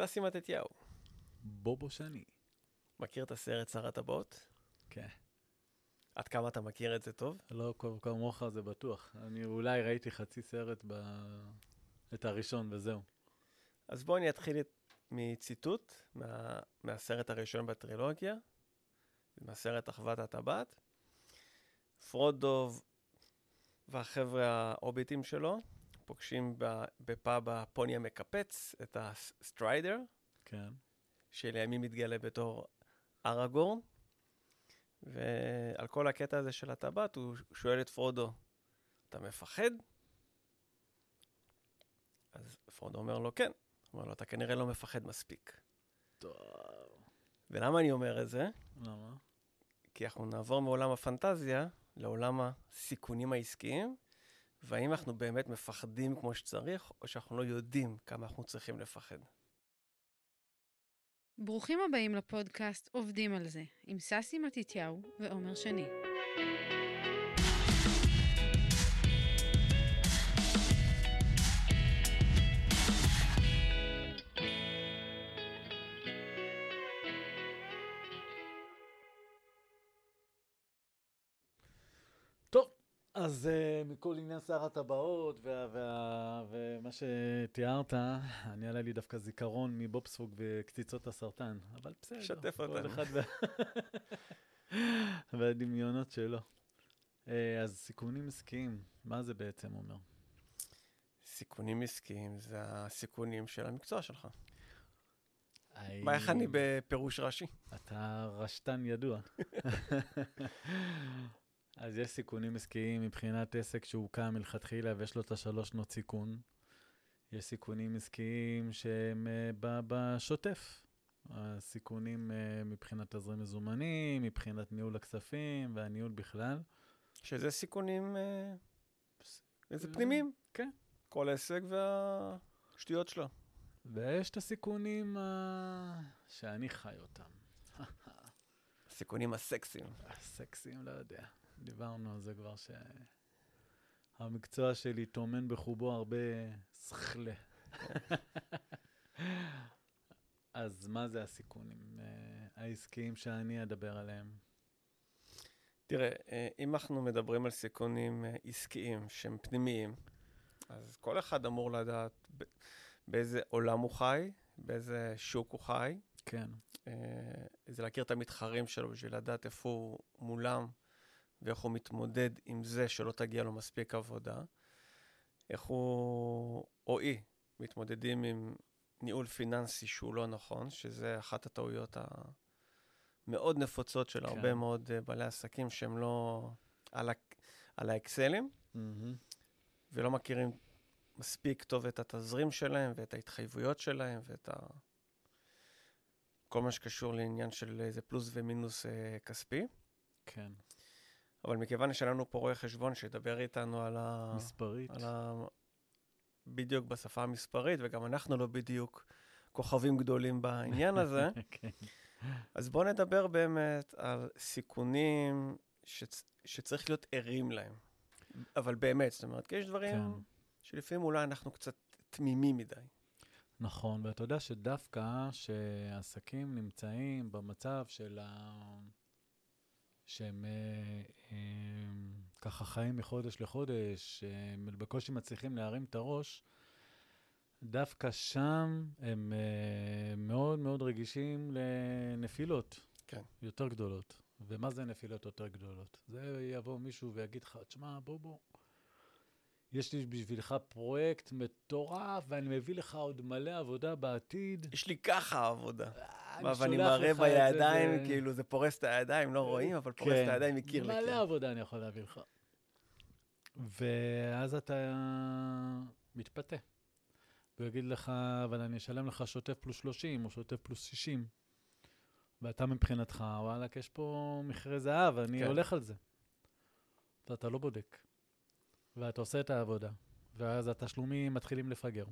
ססי מתתיהו, בובו שני. מכיר את הסרט שר הטבעות? כן. עד כמה אתה מכיר את זה טוב? לא כמוך זה בטוח. אני אולי ראיתי חצי סרט ב... את הראשון וזהו. אז בואו אני אתחיל את- מציטוט מה, מהסרט הראשון בטרילוגיה, מהסרט אחוות הטבעת. פרודו והחבר'ה ההוביטים שלו פוגשים בפאב הפוני המקפץ, את הסטריידר, כן. שלימים מתגלה בתור אראגורן, ועל כל הקטע הזה של הטבעת הוא שואל את פרודו, אתה מפחד? אז פרודו אומר לו, כן. הוא אומר לו, אתה כנראה לא מפחד מספיק. טוב. ולמה אני אומר את זה? למה? כי אנחנו נעבור מעולם הפנטזיה לעולם הסיכונים העסקיים, והאם אנחנו באמת מפחדים כמו שצריך, או שאנחנו לא יודעים כמה אנחנו צריכים לפחד. ברוכים הבאים לפודקאסט עובדים על זה, עם ססי מתתיהו ועומר שני. אז uh, מכל עניין שר הטבעות וה, וה, ומה שתיארת, אני עלה לי דווקא זיכרון מבובספוג וקציצות הסרטן, אבל בסדר. שתף אותנו. אחד וה... והדמיונות שלו. Uh, אז סיכונים עסקיים, מה זה בעצם אומר? סיכונים עסקיים זה הסיכונים של המקצוע שלך. האם- מה, איך אני בפירוש רש"י? אתה רשתן ידוע. אז יש סיכונים עסקיים מבחינת עסק שהוקם מלכתחילה ויש לו את השלוש שנות סיכון. יש סיכונים עסקיים שהם אה, בשוטף. הסיכונים אה, מבחינת תזרים מזומנים, מבחינת ניהול הכספים והניהול בכלל. שזה סיכונים, איזה אה, פנימיים. כן. כל עסק והשטויות שלו. ויש את הסיכונים שאני חי אותם. הסיכונים הסקסיים. הסקסים, לא יודע. דיברנו על זה כבר שהמקצוע שלי טומן בחובו הרבה שכלה. אז מה זה הסיכונים אה, העסקיים שאני אדבר עליהם? תראה, אה, אם אנחנו מדברים על סיכונים אה, עסקיים שהם פנימיים, אז כל אחד אמור לדעת באיזה עולם הוא חי, באיזה שוק הוא חי. כן, זה להכיר את המתחרים שלו בשביל לדעת איפה הוא מולם ואיך הוא מתמודד עם זה שלא תגיע לו מספיק עבודה. איך הוא או היא מתמודדים עם ניהול פיננסי שהוא לא נכון, שזה אחת הטעויות המאוד נפוצות של כן. הרבה מאוד אה, בעלי עסקים שהם לא על, ה- על האקסלים מהמם. ולא מכירים מספיק טוב את התזרים שלהם ואת ההתחייבויות שלהם ואת ה... כל מה שקשור לעניין של איזה פלוס ומינוס אה, כספי. כן, אבל מכיוון שיש לנו פה רואה חשבון שידבר איתנו על ה... מספרית. על ה... בדיוק בשפה המספרית, וגם אנחנו לא בדיוק כוכבים גדולים בעניין הזה, כן, אז בואו נדבר באמת על סיכונים שצ... שצריך להיות ערים להם. אבל באמת, זאת אומרת, כי יש דברים כן. שלפעמים אולי אנחנו קצת תמימים מדי. נכון, ואתה יודע שדווקא שעסקים נמצאים במצב של ה... שהם אה, אה, ככה חיים מחודש לחודש, הם בקושי מצליחים להרים את הראש, דווקא שם הם אה, מאוד מאוד רגישים לנפילות כן. יותר גדולות. ומה זה נפילות יותר גדולות? זה יבוא מישהו ויגיד לך, תשמע, בוא בוא, יש לי בשבילך פרויקט מטורף, ואני מביא לך עוד מלא עבודה בעתיד. יש לי ככה עבודה. אני ואני מראה בידיים, כאילו זה פורס את הידיים, לא רואים, אבל פורס כן, את הידיים מקיר מלא לקיר. עבודה אני יכול להביא לך. ואז אתה מתפתה. הוא יגיד לך, אבל אני אשלם לך שוטף פלוס 30 או שוטף פלוס 60. ואתה מבחינתך, וואלכ, יש פה מכרה זהב, אני כן. הולך על זה. ואתה לא בודק. ואתה עושה את העבודה. ואז התשלומים מתחילים לפגר.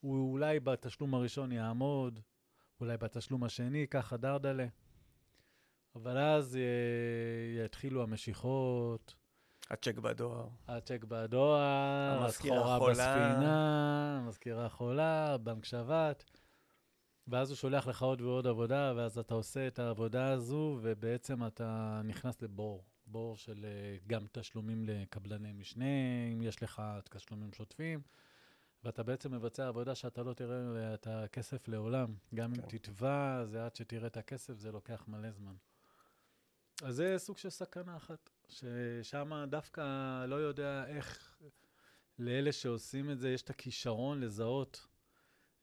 הוא אולי בתשלום הראשון יעמוד, אולי בתשלום השני ייקח דרדלה. אבל אז אה, יתחילו המשיכות, הצ'ק בדואר. הצ'ק בדואר, הסחורה. בספינה, המזכירה חולה, בנק שבת. ואז הוא שולח לך עוד ועוד עבודה, ואז אתה עושה את העבודה הזו, ובעצם אתה נכנס לבור. בור של אה, גם תשלומים לקבלני משנה, אם יש לך תשלומים שוטפים, ואתה בעצם מבצע עבודה שאתה לא תראה את הכסף לעולם. גם אם כן. תתבע, זה עד שתראה את הכסף, זה לוקח מלא זמן. אז זה סוג של סכנה אחת, ששם דווקא לא יודע איך לאלה שעושים את זה, יש את הכישרון לזהות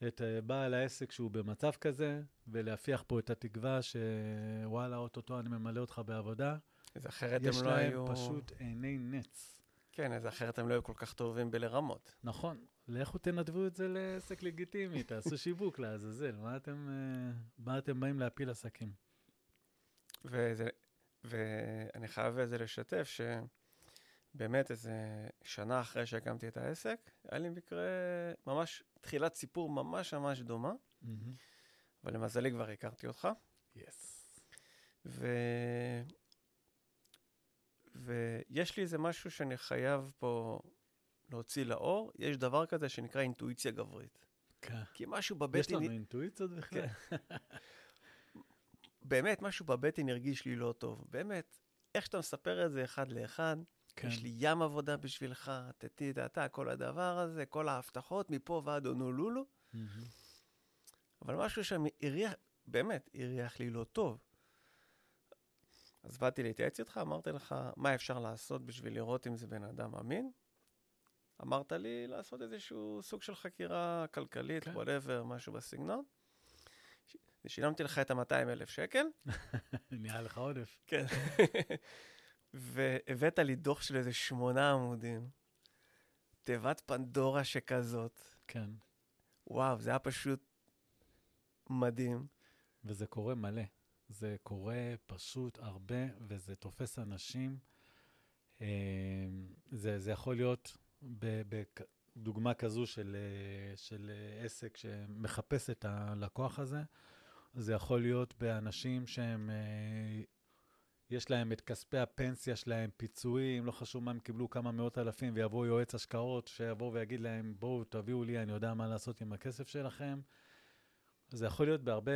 את אה, בעל העסק שהוא במצב כזה, ולהפיח פה את התקווה שוואלה, אוטוטו אני ממלא אותך בעבודה. אז אחרת יש הם לא להם היו... פשוט עיני נץ. כן, אז אחרת הם לא היו כל כך טובים בלרמות. נכון, לכו תנדבו את זה לעסק לגיטימי, תעשו שיווק לעזאזל, מה אתם, אה, מה אתם באים להפיל עסקים? וזה, ואני חייב איזה לשתף שבאמת איזה שנה אחרי שהקמתי את העסק, היה לי מקרה, ממש תחילת סיפור ממש ממש דומה, אבל למזלי כבר הכרתי אותך, יס. ו... ויש לי איזה משהו שאני חייב פה להוציא לאור, יש דבר כזה שנקרא אינטואיציה גברית. כן. כי משהו יש בבטן, לנו אינטואיציות בכלל? כן. באמת, משהו בבטן הרגיש לי לא טוב. באמת, איך שאתה מספר את זה אחד לאחד, כן. יש לי ים עבודה בשבילך, תתי דעתה, כל הדבר הזה, כל ההבטחות, מפה ועד הונולולו, מהמם. אבל משהו שם הריח, באמת, הריח לי לא טוב. אז באתי להתייעץ איתך, אמרתי לך, מה אפשר לעשות בשביל לראות אם זה בן אדם אמין? אמרת לי לעשות איזשהו סוג של חקירה כלכלית, כן. whatever, משהו בסגנון. ש- שילמתי לך את ה-200 אלף שקל, נהיה לך עודף. כן. והבאת לי דוח של איזה שמונה עמודים, תיבת פנדורה שכזאת. כן. וואו, זה היה פשוט מדהים. וזה קורה מלא. זה קורה פשוט הרבה, וזה תופס אנשים. אה, זה, זה יכול להיות בדוגמה כזו של, אה, של אה, עסק שמחפש את הלקוח הזה. זה יכול להיות באנשים שהם, אה, יש להם את כספי הפנסיה שלהם, פיצויים, לא חשוב מה הם קיבלו, כמה מאות אלפים, ויבוא יועץ השקעות שיבוא ויגיד להם, בואו תביאו לי, אני יודע מה לעשות עם הכסף שלכם. זה יכול להיות בהרבה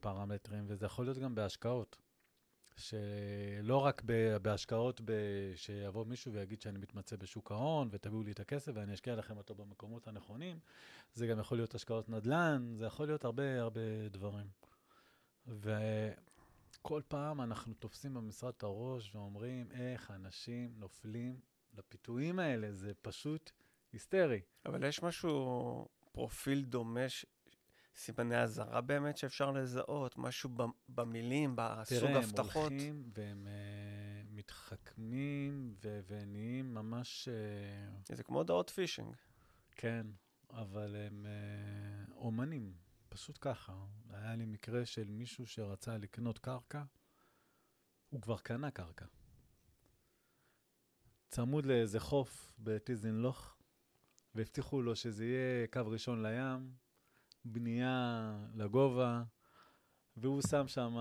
פרמטרים, וזה יכול להיות גם בהשקעות. שלא רק בהשקעות, ב- שיבוא מישהו ויגיד שאני מתמצא בשוק ההון, ותביאו לי את הכסף ואני אשקיע לכם אותו במקומות הנכונים, זה גם יכול להיות השקעות נדל"ן, זה יכול להיות הרבה הרבה דברים. וכל פעם אנחנו תופסים במשרד את הראש ואומרים איך אנשים נופלים לפיתויים האלה, זה פשוט היסטרי. אבל יש משהו, פרופיל דומה. סימני אזהרה באמת שאפשר לזהות, משהו במילים, בסוג תראה, הם הבטחות. הולכים והם uh, מתחכמים ו- ונהיים ממש, uh, זה כמו הודעות פישינג. כן, אבל הם uh, אומנים, פשוט ככה. היה לי מקרה של מישהו שרצה לקנות קרקע, הוא כבר קנה קרקע. צמוד לאיזה חוף בטיזנלוך, והבטיחו לו שזה יהיה קו ראשון לים, בנייה לגובה, והוא שם שם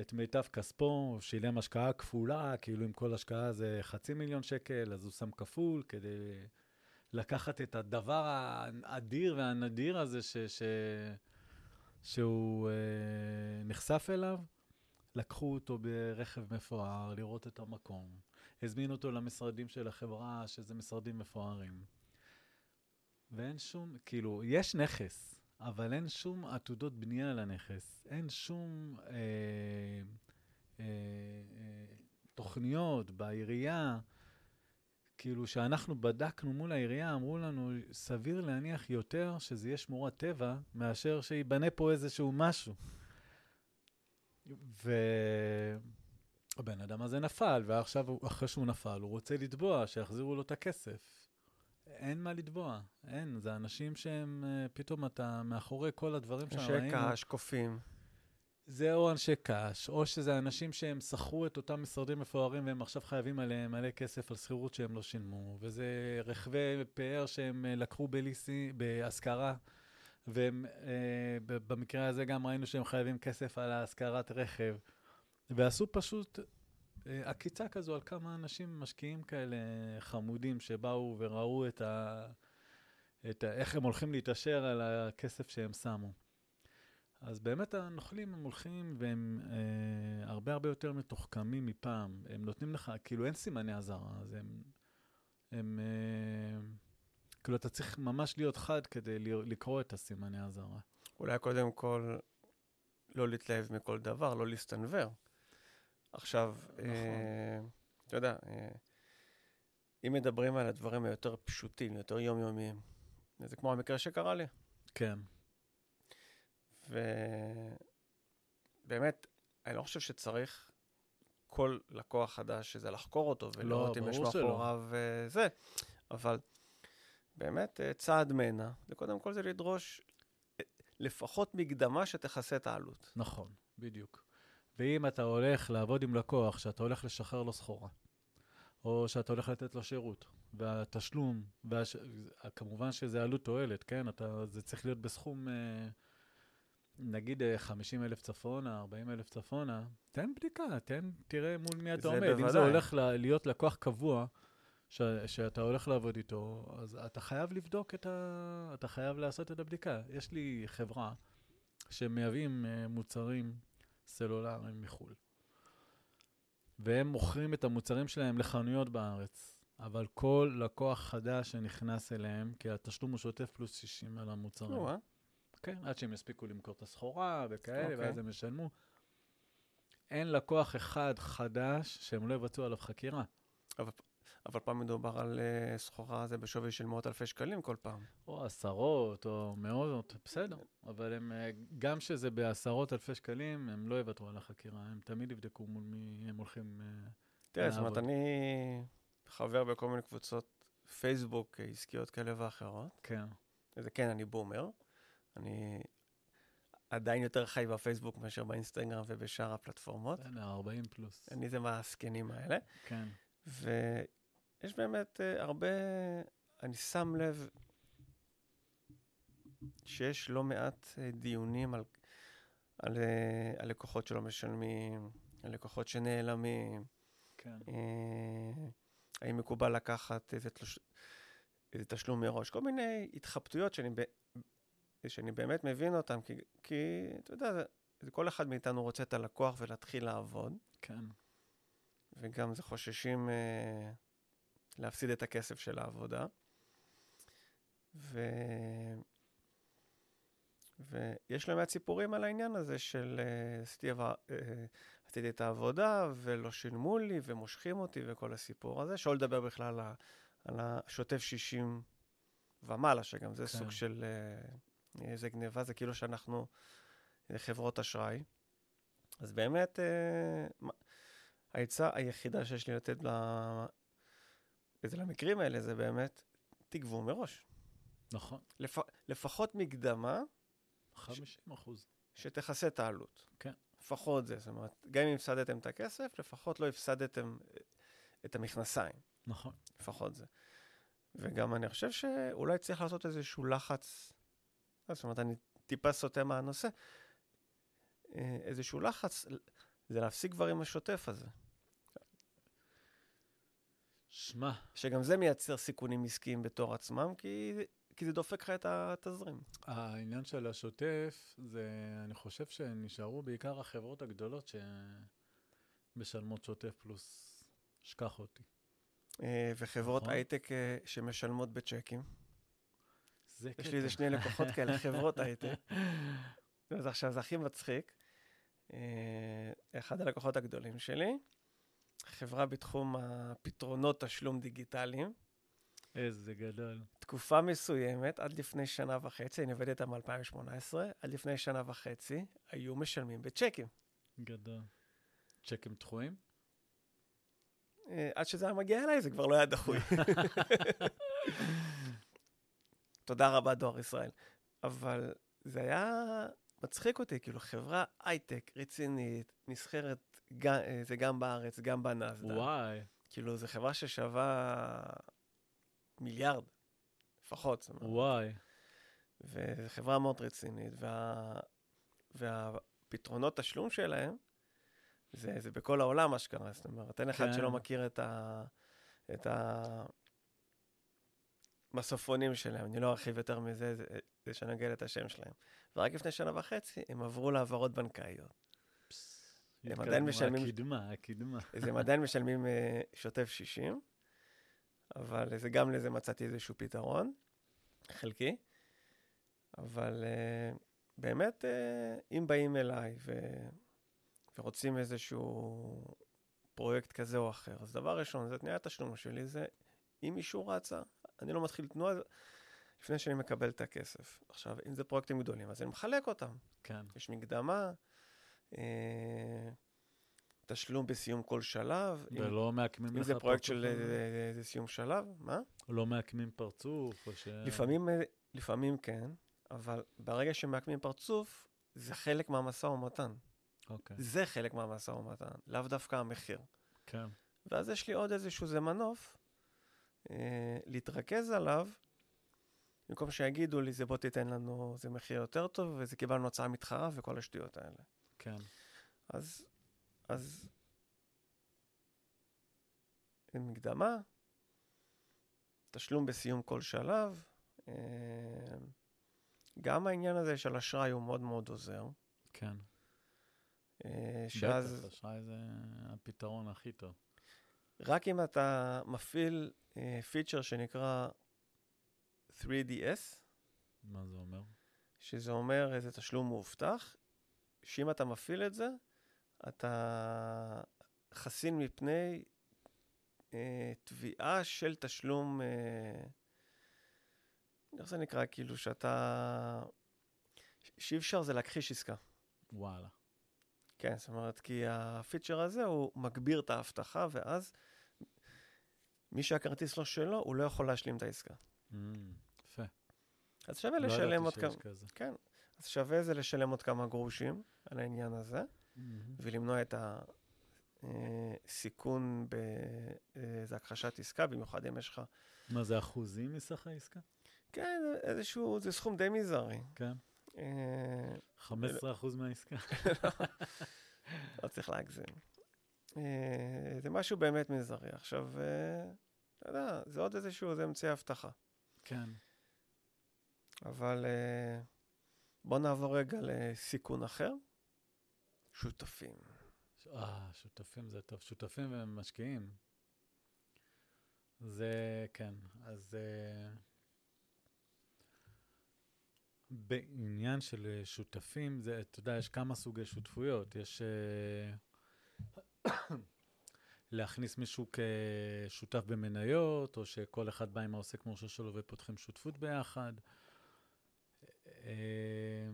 את מיטב כספו, שילם השקעה כפולה, כאילו אם כל השקעה זה חצי מיליון שקל, אז הוא שם כפול כדי לקחת את הדבר האדיר והנדיר הזה ש, ש, שהוא אה, נחשף אליו. לקחו אותו ברכב מפואר לראות את המקום, הזמינו אותו למשרדים של החברה, שזה משרדים מפוארים. ואין שום, כאילו, יש נכס, אבל אין שום עתודות בנייה לנכס, אין שום אה, אה, אה, תוכניות בעירייה. כאילו, שאנחנו בדקנו מול העירייה, אמרו לנו, סביר להניח יותר שזה יהיה שמורת טבע, מאשר שייבנה פה איזשהו משהו. והבן אדם הזה נפל, ועכשיו, אחרי שהוא נפל, הוא רוצה לתבוע, שיחזירו לו את הכסף. אין מה לתבוע, אין. זה אנשים שהם, אה, פתאום אתה מאחורי כל הדברים אנשי שראינו. קש, קופים. זה או אנשי קש, או שזה אנשים שהם שכרו את אותם משרדים מפוארים והם עכשיו חייבים עליהם מלא כסף על שכירות שהם לא שילמו, וזה רכבי פאר שהם אה, לקחו בליסי, בהשכרה, והם, אה, במקרה הזה גם ראינו שהם חייבים כסף על השכרת רכב, ועשו פשוט עקיצה כזו על כמה אנשים משקיעים כאלה חמודים שבאו וראו את ה... את ה- איך הם הולכים להתעשר על הכסף שהם שמו. אז באמת הנוכלים הם הולכים והם אה, הרבה הרבה יותר מתוחכמים מפעם. הם נותנים לך, כאילו אין סימני אזהרה, אז הם... הם אה, כאילו אתה צריך ממש להיות חד כדי לקרוא את הסימני אזהרה. אולי קודם כל לא להתלהב מכל דבר, לא להסתנוור. עכשיו, נכון. אה, אתה יודע, אה, אם מדברים על הדברים היותר פשוטים, יותר יומיומיים, זה כמו המקרה שקרה לי. כן, ובאמת, אני לא חושב שצריך כל לקוח חדש שזה לחקור אותו ולראות אם יש. מאחוריו אה, זה, אבל באמת, אה, צעד מנע, זה קודם כל זה לדרוש אה, לפחות מקדמה שתכסה את העלות. נכון, בדיוק. ואם אתה הולך לעבוד עם לקוח, שאתה הולך לשחרר לו סחורה, או שאתה הולך לתת לו שירות, והתשלום, והש... כמובן שזה עלות תועלת, כן? אתה... זה צריך להיות בסכום, אה, נגיד 50 אלף צפונה, 40 אלף צפונה, תן בדיקה, תן, תראה מול מי אתה עומד. אם זה בוודאי. הולך. להיות לקוח קבוע, ש... שאתה הולך לעבוד איתו, אז אתה חייב לבדוק את ה... אתה חייב לעשות את הבדיקה. יש לי חברה שמייבאים אה, מוצרים סלולריים מחו"ל, והם מוכרים את המוצרים שלהם לחנויות בארץ, אבל כל לקוח חדש שנכנס אליהם, כי התשלום הוא שוטף פלוס 60 על המוצרים. נו, אה? כן, עד שהם יספיקו למכור את הסחורה וכאלה, אוקיי. ואז הם ישלמו. אין לקוח אחד חדש שהם לא יבצעו עליו חקירה. אבל פעם מדובר על אה, סחורה זה בשווי של מאות אלפי שקלים כל פעם. או עשרות, או מאות, בסדר. אבל הם, אה, גם שזה בעשרות אלפי שקלים, הם לא יוותרו על החקירה, הם תמיד יבדקו מול מי הם הולכים... אה, תראה, זאת אומרת. אני חבר בכל מיני קבוצות פייסבוק עסקיות כאלה ואחרות. כן, זה כן, אני בומר. אני עדיין יותר חי בפייסבוק מאשר באינסטגרם ובשאר הפלטפורמות. בסדר, 40 פלוס. אני זה מהזקנים האלה. כן, ויש באמת uh, הרבה, אני שם לב שיש לא מעט uh, דיונים על, על, uh, על לקוחות שלא משלמים, על לקוחות שנעלמים, כן. uh, האם מקובל לקחת איזה, תלוש, איזה תשלום מראש, כל מיני התחבטויות שאני, ב, שאני באמת מבין אותן, כי, כי אתה יודע, זה, כל אחד מאיתנו רוצה את הלקוח ולהתחיל לעבוד. כן, וגם זה חוששים אה, להפסיד את הכסף של העבודה. ו... ויש לא מעט סיפורים על העניין הזה של אה, עשיתי, אה, עשיתי את העבודה ולא שילמו לי ומושכים אותי וכל הסיפור הזה, שלא לדבר בכלל על השוטף 60 ומעלה, שגם זה כן. סוג של אה, איזה גניבה, זה כאילו שאנחנו חברות אשראי. אז באמת, העצה היחידה שיש לי לתת ל... זה למקרים האלה, זה באמת, תגבו מראש. נכון, לפ... לפחות מקדמה 50 אחוז. שתכסה את העלות. כן. לפחות זה, זאת אומרת, גם אם הפסדתם את הכסף, לפחות לא הפסדתם אה, את המכנסיים. נכון. לפחות זה. וגם אני חושב שאולי צריך לעשות איזשהו לחץ, אה, זאת אומרת, אני טיפה סוטה מהנושא, אה, איזשהו לחץ, זה להפסיק כבר עם השוטף הזה. שמע, שגם זה מייצר סיכונים עסקיים בתור עצמם, כי, כי זה דופק לך את התזרים. העניין של השוטף, זה, אני חושב שנשארו בעיקר החברות הגדולות שמשלמות שוטף פלוס שכח אותי. אה, וחברות נכון. הייטק אה, שמשלמות בצ'קים. זה יש לי איזה שני לקוחות כאלה, חברות הייטק. אז עכשיו זה הכי מצחיק. אה, אחד הלקוחות הגדולים שלי, חברה בתחום הפתרונות תשלום דיגיטליים, איזה גדול. תקופה מסוימת, עד לפני שנה וחצי, אני עובד איתם מ-2018, עד לפני שנה וחצי, היו משלמים בצ'קים. גדול. צ'קים דחויים? אה, עד שזה היה מגיע אליי, זה כבר לא היה דחוי. תודה רבה, דואר ישראל. אבל זה היה מצחיק אותי, כאילו, חברה הייטק רצינית, נסחרת, גם, אה, זה גם בארץ, גם בנאסדק. וואי. כאילו, זו חברה ששווה מיליארד, לפחות. זאת אומרת. וואי. וזו חברה מאוד רצינית, וה... והפתרונות תשלום שלהם, זה, זה בכל העולם אשכרה, זאת אומרת, אין אחד כן. שלא מכיר את ה... את ה... המסופונים שלהם, אני לא ארחיב יותר מזה, זה, זה שנגל את השם שלהם. ורק לפני שנה וחצי הם עברו להעברות בנקאיות. הם עדיין משלמים- הקדמה, הקדמה. אז הם עדיין משלמים אה, שוטף 60, אבל זה גם לזה מצאתי איזשהו פתרון, חלקי. אבל אה, באמת, אה, אם באים אליי ו... ורוצים איזשהו פרויקט כזה או אחר, אז דבר ראשון, זה תנאי התשלום שלי, זה אם מישהו רצה, אני לא מתחיל תנועה לפני שאני מקבל את הכסף. עכשיו, אם זה פרויקטים גדולים, אז אני מחלק אותם. כן. יש מקדמה, תשלום בסיום כל שלב. אם- ולא מעקמים לך אם זה פרויקט של פרצוף, אה, אה, סיום שלב, מה? לא מעקמים פרצוף, או ש... לפעמים, אה, לפעמים כן, אבל ברגע שמעקמים פרצוף, זה חלק מהמשא ומתן. אוקיי, זה חלק מהמשא ומתן, לאו דווקא המחיר. כן. ואז יש לי עוד איזשהו זה מנוף אה, להתרכז עליו, במקום שיגידו לי, זה בוא תיתן לנו, זה מחיר יותר טוב, וזה קיבלנו הצעה מתחרה וכל השטויות האלה. כן. אז, אז אין מקדמה, תשלום בסיום כל שלב. אה, גם העניין הזה של אשראי הוא מאוד מאוד עוזר. כן. אה, שאז בטח, אשראי זה הפתרון הכי טוב. רק אם אתה מפעיל אה, פיצ'ר שנקרא 3DS, מה זה אומר? שזה אומר איזה תשלום מאובטח, שאם אתה מפעיל את זה, אתה חסין מפני אה, תביעה של תשלום, אה, איך זה נקרא? כאילו שאתה... שאי אפשר זה להכחיש עסקה. וואלה. כן, זאת אומרת, כי הפיצ'ר הזה הוא מגביר את האבטחה, ואז מי שהכרטיס לא שלו, הוא לא יכול להשלים את העסקה. Mm, יפה. אז שווה לא לשלם עוד כמה... כן, אז שווה זה לשלם עוד כמה גרושים על העניין הזה. ולמנוע את הסיכון באיזו הכחשת עסקה, במיוחד אם יש לך... מה זה אחוזים מסך העסקה? כן, איזשהו, זה סכום די מזערי. כן. אה, 15 אחוז מהעסקה. לא צריך להגזים. אה, זה משהו באמת מזערי. עכשיו, אה, אתה יודע, זה עוד איזשהו, זה אמצעי אבטחה. כן. אבל אה, בוא נעבור רגע לסיכון אחר. שותפים. אה, שותפים זה טוב. שותפים ומשקיעים. זה, כן. אז אה, בעניין של אה, שותפים, זה, אתה יודע, יש כמה סוגי שותפויות. יש אה, להכניס מישהו כשותף במניות, או שכל אחד בא עם העוסק מורשה שלו ופותחים שותפות ביחד. אה,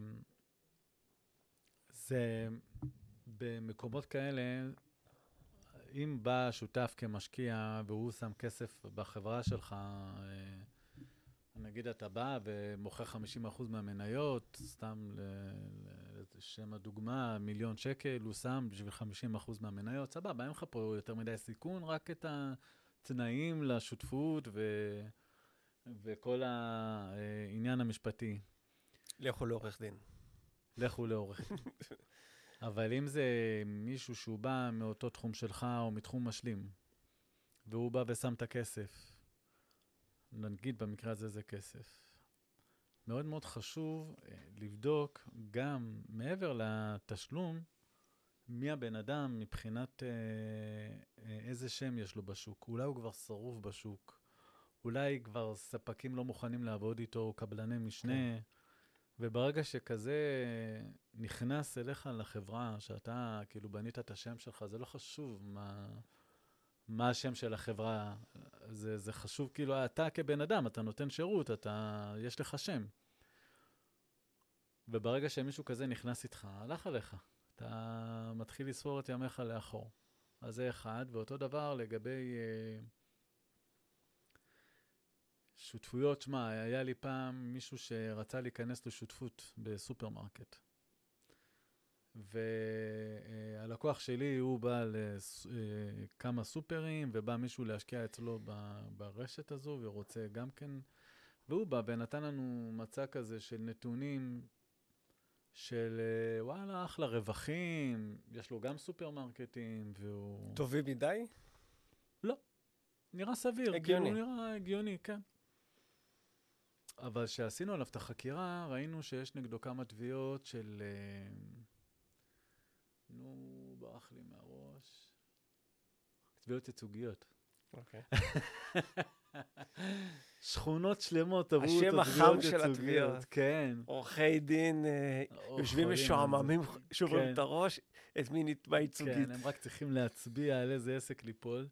זה במקומות כאלה, אם בא שותף כמשקיע והוא שם כסף בחברה שלך, אה, נגיד אתה בא ומוכר 50% מהמניות, סתם לשם הדוגמה, מיליון שקל, הוא שם בשביל 50% מהמניות, סבבה, אין לך פה יותר מדי סיכון, רק את התנאים לשותפות ו... וכל העניין המשפטי. לכו לעורך דין. לכו לעורך. אבל אם זה מישהו שהוא בא מאותו תחום שלך או מתחום משלים, והוא בא ושם את הכסף, נגיד במקרה הזה זה כסף, מאוד מאוד חשוב אה, לבדוק גם מעבר לתשלום, מי הבן אדם מבחינת אה, אה, איזה שם יש לו בשוק. אולי הוא כבר שרוף בשוק, אולי כבר ספקים לא מוכנים לעבוד איתו, קבלני משנה. וברגע שכזה נכנס אליך לחברה, שאתה כאילו בנית את השם שלך, זה לא חשוב מה, מה השם של החברה, זה, זה חשוב כאילו, אתה כבן אדם, אתה נותן שירות, אתה, יש לך שם. וברגע שמישהו כזה נכנס איתך, הלך עליך. אתה מתחיל לספור את ימיך לאחור. אז זה אחד, ואותו דבר לגבי אה, שותפויות. שמע, היה לי פעם מישהו שרצה להיכנס לשותפות בסופרמרקט. והלקוח שלי, הוא בא לכמה סופרים, ובא מישהו להשקיע אצלו ברשת הזו, ורוצה גם כן... והוא בא ונתן לנו מצע כזה של נתונים של אה, וואלה, אחלה רווחים, יש לו גם סופרמרקטים, והוא... טובים מדי? נראה סביר. הגיוני. כאילו, נראה הגיוני, כן. אבל כשעשינו עליו את החקירה, ראינו שיש נגדו כמה תביעות של... אה, נו, ברח לי מהראש. תביעות ייצוגיות. אוקיי. שכונות שלמות עברו השם אותו החם תביעות של ייצוגיות. התביעות. כן. עורחי דין אה, יושבים משועממים. שוברים כן. את הראש, את מי נתבע ייצוגית. כן, הם רק צריכים להצביע על איזה עסק ליפול.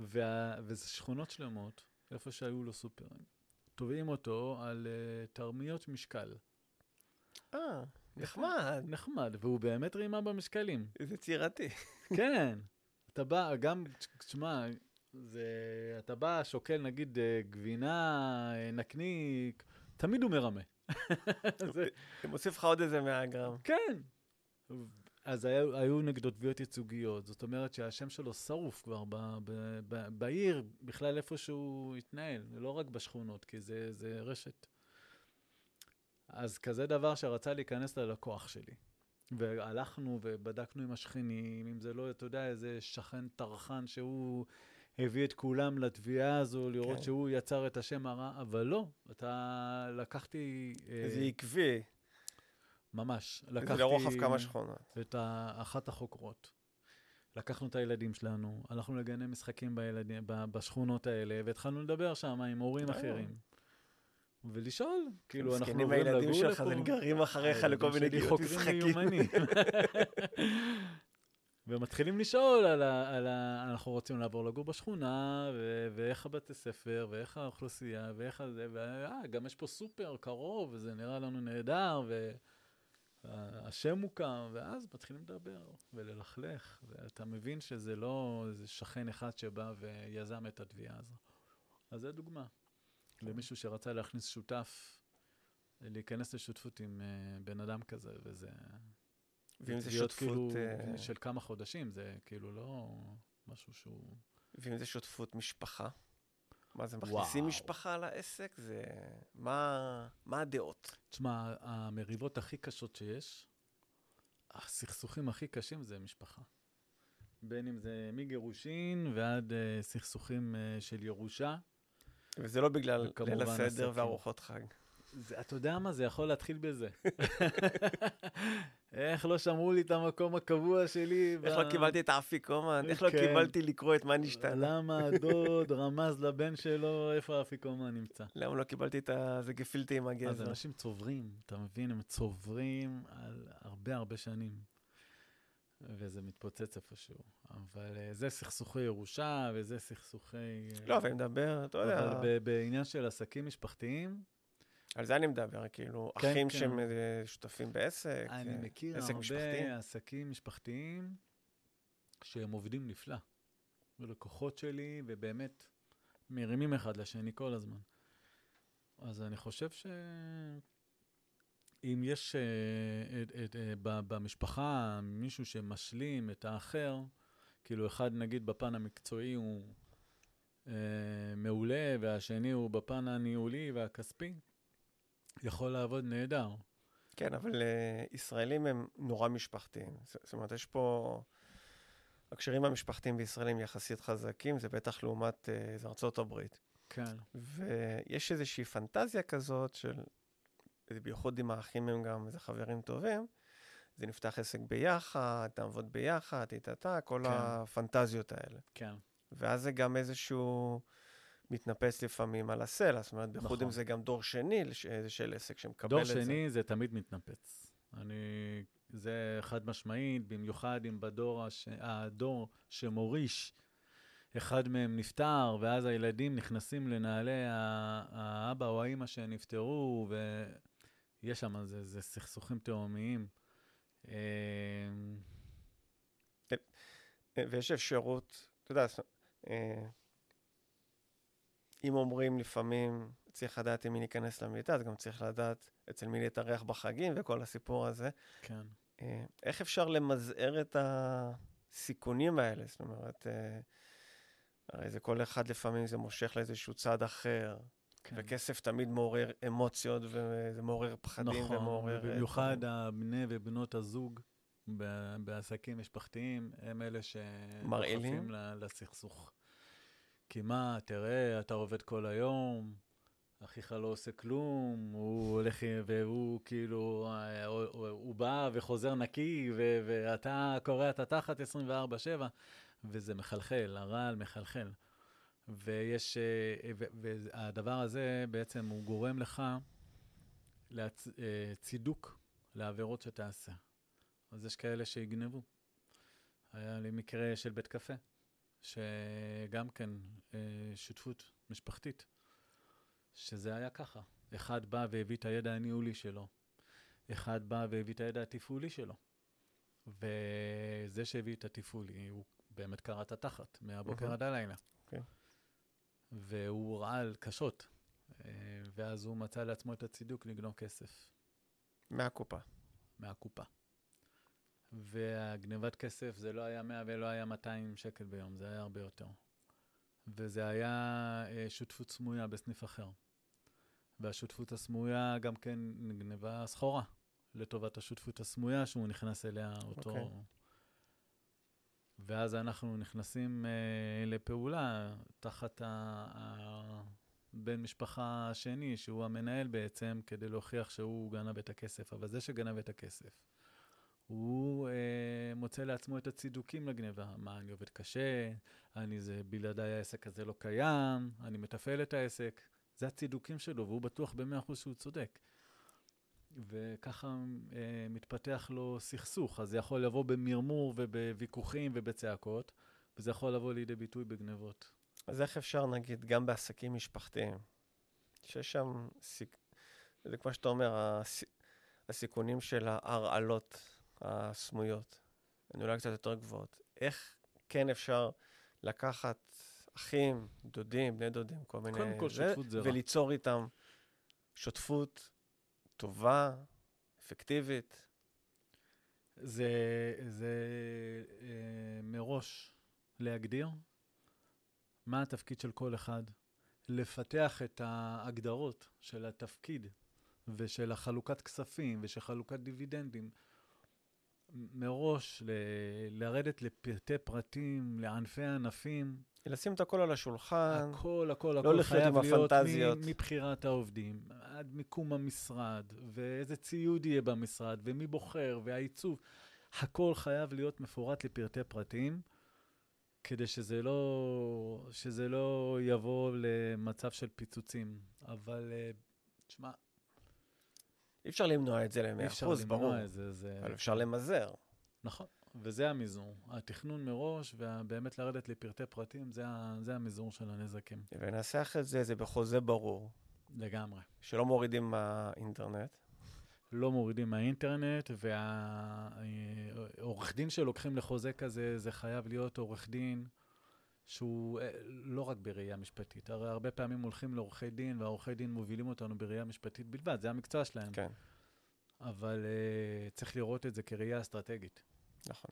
וזה שכונות שלמות, איפה שהיו לו סופרים. תובעים אותו על uh, תרמיות משקל. אה, נחמד, נחמד, והוא באמת רימה במשקלים. איזה צירתי. כן. אתה בא, גם, תשמע, זה, אתה בא, שוקל נגיד אה, גבינה, אה, נקניק, תמיד הוא מרמה. זה, זה מוסיף לך עוד איזה 100 גרם. כן. אז היו, היו נגדו תביעות ייצוגיות, זאת אומרת שהשם שלו שרוף כבר ב, ב, ב, בעיר, בכלל איפה שהוא התנהל, ולא רק בשכונות, כי זה, זה רשת. אז כזה דבר שרצה להיכנס ללקוח שלי. והלכנו ובדקנו עם השכנים, אם זה לא, אתה יודע, איזה שכן טרחן שהוא הביא את כולם לתביעה הזו, לראות כן. שהוא יצר את השם הרע, אבל לא, אתה לקחתי... אה, איזה עקבי. ממש. זה לקחתי לרוחב כמה שכונות. את אחת החוקרות. לקחנו את הילדים שלנו, הלכנו לגני משחקים בילדים, בשכונות האלה, והתחלנו לדבר שם עם הורים אה. אחרים. ולשאול, כאילו, אנחנו מסכנים עוברים הילדים לגור שלך, לפה. הם גרים אחריך לכל הילדים מיני חוקרים משחקים. ומתחילים לשאול על ה, על ה... אנחנו רוצים לעבור לגור בשכונה, ו- ואיך הבתי ספר, ואיך האוכלוסייה, ואיך הזה, וגם יש פה סופר קרוב, וזה נראה לנו נהדר, והשם מוקם, ואז מתחילים לדבר וללכלך, ואתה מבין שזה לא איזה שכן אחד שבא ויזם את התביעה הזו. אז זו דוגמה למישהו שרצה להכניס שותף, להיכנס לשותפות עם uh, בן אדם כזה, וזה... ואם זה שותפות, כאילו אה, של כמה חודשים, זה כאילו לא משהו שהוא... ואם זה שותפות משפחה? מה זה, וואו. מכניסים משפחה לעסק? זה... מה מה הדעות? תשמע, המריבות הכי קשות שיש, הסכסוכים הכי קשים זה משפחה. בין אם זה מגירושין ועד uh, סכסוכים uh, של ירושה. וזה לא בגלל ליל הסדר. וארוחות חג. זה, אתה יודע מה? זה יכול להתחיל בזה. איך לא שמרו לי את המקום הקבוע שלי? איך לא קיבלתי את האפיקומן? איך לא כן. קיבלתי לקרוא את מה נשתנה? למה הדוד רמז לבן שלו איפה האפיקומן נמצא? למה לא קיבלתי את. זה גפילטי עם אז הגזר? אנשים צוברים, אתה מבין? הם צוברים על הרבה הרבה שנים. וזה מתפוצץ איפשהו. אבל אה, זה סכסוכי ירושה וזה סכסוכי... לא, אבל אני מדבר, אתה יודע, אבל בעניין של עסקים משפחתיים, על זה אני מדבר, כאילו, כן, אחים כן. שהם אה, שותפים בעסק, אני אה, מכיר עסק משפחתי. הרבה עסקים משפחתיים שהם עובדים נפלא. ולקוחות שלי, ובאמת מרימים אחד לשני כל הזמן. אז אני חושב ש... אם יש אה, את, את, ב- במשפחה מישהו שמשלים את האחר, כאילו אחד נגיד בפן המקצועי הוא אה, מעולה, והשני הוא בפן הניהולי והכספי, יכול לעבוד נהדר. כן, אבל אה, ישראלים הם נורא משפחתיים. זאת אומרת, יש פה... הקשרים המשפחתיים בישראל יחסית חזקים, זה בטח לעומת זה ארצות הברית. כן. ויש איזושהי פנטזיה כזאת של, בייחוד עם האחים הם גם איזה חברים טובים, זה נפתח עסק ביחד, תעבוד ביחד, טה-טה-טה, כל כן. הפנטזיות האלה. כן. ואז זה גם איזשהו מתנפץ לפעמים על הסלע, זאת אומרת, בייחוד אם נכון. זה גם דור שני של עסק שמקבל דור את זה. שני זה תמיד מתנפץ. אני, זה חד משמעית, במיוחד אם בדור, הש... הדור שמוריש, אחד מהם נפטר, ואז הילדים נכנסים לנעלי האבא או האימא שנפטרו, ויש שם, זה, זה סכסוכים תהומיים. אה, ויש אפשרות, אתה יודע, אם אומרים לפעמים, צריך לדעת עם מי להיכנס למיטה, אז גם צריך לדעת אצל מי להתארח בחגים וכל הסיפור הזה. כן. אה, איך אפשר למזער את הסיכונים האלה? זאת אומרת, אה, הרי זה כל אחד לפעמים זה מושך לאיזשהו צד אחר, כן. וכסף תמיד מעורר אמוציות, וזה מעורר פחדים נכון, ומעורר... אה, ובמיוחד דברים. הבני ובנות הזוג בעסקים משפחתיים, הם אלה מרעילים? שדוחפים ל- לסכסוך. כי מה, תראה, אתה עובד כל היום, אחיך לא עושה כלום, הוא הולך, והוא כאילו, אה, הוא, בא וחוזר נקי, ו, ואתה קורע את התחת 24-7, וזה מחלחל, הרעל מחלחל. ויש, אה, והדבר הזה בעצם הוא גורם לך לצידוק לעבירות שתעשה. אז יש כאלה שיגנבו. היה לי מקרה של בית קפה, שגם כן אה, שותפות משפחתית, שזה היה ככה. אחד בא והביא את הידע הניהולי שלו, אחד בא והביא את הידע התפעולי שלו. וזה שהביא את התפעולי, הוא באמת קרע את התחת, מהבוקר עד הלילה. Okay. כן. והוא רעל קשות, אה, ואז הוא מצא לעצמו את הצידוק לגנוב כסף. מהקופה. מהקופה. והגנבת כסף זה לא היה 100 ולא היה 200 שקל ביום, זה היה הרבה יותר. וזה היה אה, שותפות סמויה בסניף אחר. והשותפות הסמויה גם כן נגנבה סחורה לטובת השותפות הסמויה שהוא נכנס אליה, אותו... Okay. אוקיי. ואז אנחנו נכנסים אה, לפעולה תחת הבן משפחה השני, שהוא המנהל בעצם, כדי להוכיח שהוא גנב את הכסף. אבל זה שגנב את הכסף, הוא אה, מוצא לעצמו את הצידוקים לגניבה. מה, אני עובד קשה, אני זה, בלעדיי העסק הזה לא קיים, אני מתפעל את העסק. זה הצידוקים שלו, והוא בטוח במאה אחוז שהוא צודק. וככה אה, מתפתח לו סכסוך. אז זה יכול לבוא במרמור ובוויכוחים ובצעקות, וזה יכול לבוא לידי ביטוי בגנבות. אז איך אפשר, נגיד, גם בעסקים משפחתיים, שיש שם, סיק... זה כמו שאתה אומר, הס... הסיכונים של ההרעלות הסמויות, הן אולי קצת יותר גבוהות. איך כן אפשר לקחת אחים, דודים, בני דודים, כל מיני... קודם כל שותפות זה רע. וליצור איתם שותפות טובה, אפקטיבית. זה, זה אה, מראש להגדיר מה התפקיד של כל אחד, לפתח את ההגדרות של התפקיד ושל החלוקת כספים ושל חלוקת דיבידנדים. מראש ל- לרדת לפרטי פרטים, לענפי ענפים. לשים את הכל על השולחן. הכל, הכל, לא הכל חייב להיות הפנטזיות. מבחירת העובדים, עד מיקום המשרד, ואיזה ציוד יהיה במשרד, ומי בוחר, והעיצוב. הכל חייב להיות מפורט לפרטי פרטים, כדי שזה לא, שזה לא יבוא למצב של פיצוצים. אבל, אה, תשמע, אי אפשר למנוע את זה ל-100%, ברור. אי אפשר למנוע את זה, זה... אבל אפשר למזער. נכון, וזה המזעור. התכנון מראש, ובאמת לרדת לפרטי פרטים, זה, זה המזעור של הנזקים. וננסח את זה, זה בחוזה ברור. לגמרי. שלא מורידים מהאינטרנט. לא מורידים מהאינטרנט, והעורך דין שלוקחים לחוזה כזה, זה חייב להיות עורך דין שהוא אה, לא רק בראייה משפטית. הרי הרבה פעמים הולכים לעורכי דין, והעורכי דין מובילים אותנו בראייה משפטית בלבד, זה המקצוע שלהם. כן. אבל uh, צריך לראות את זה כראייה אסטרטגית. נכון.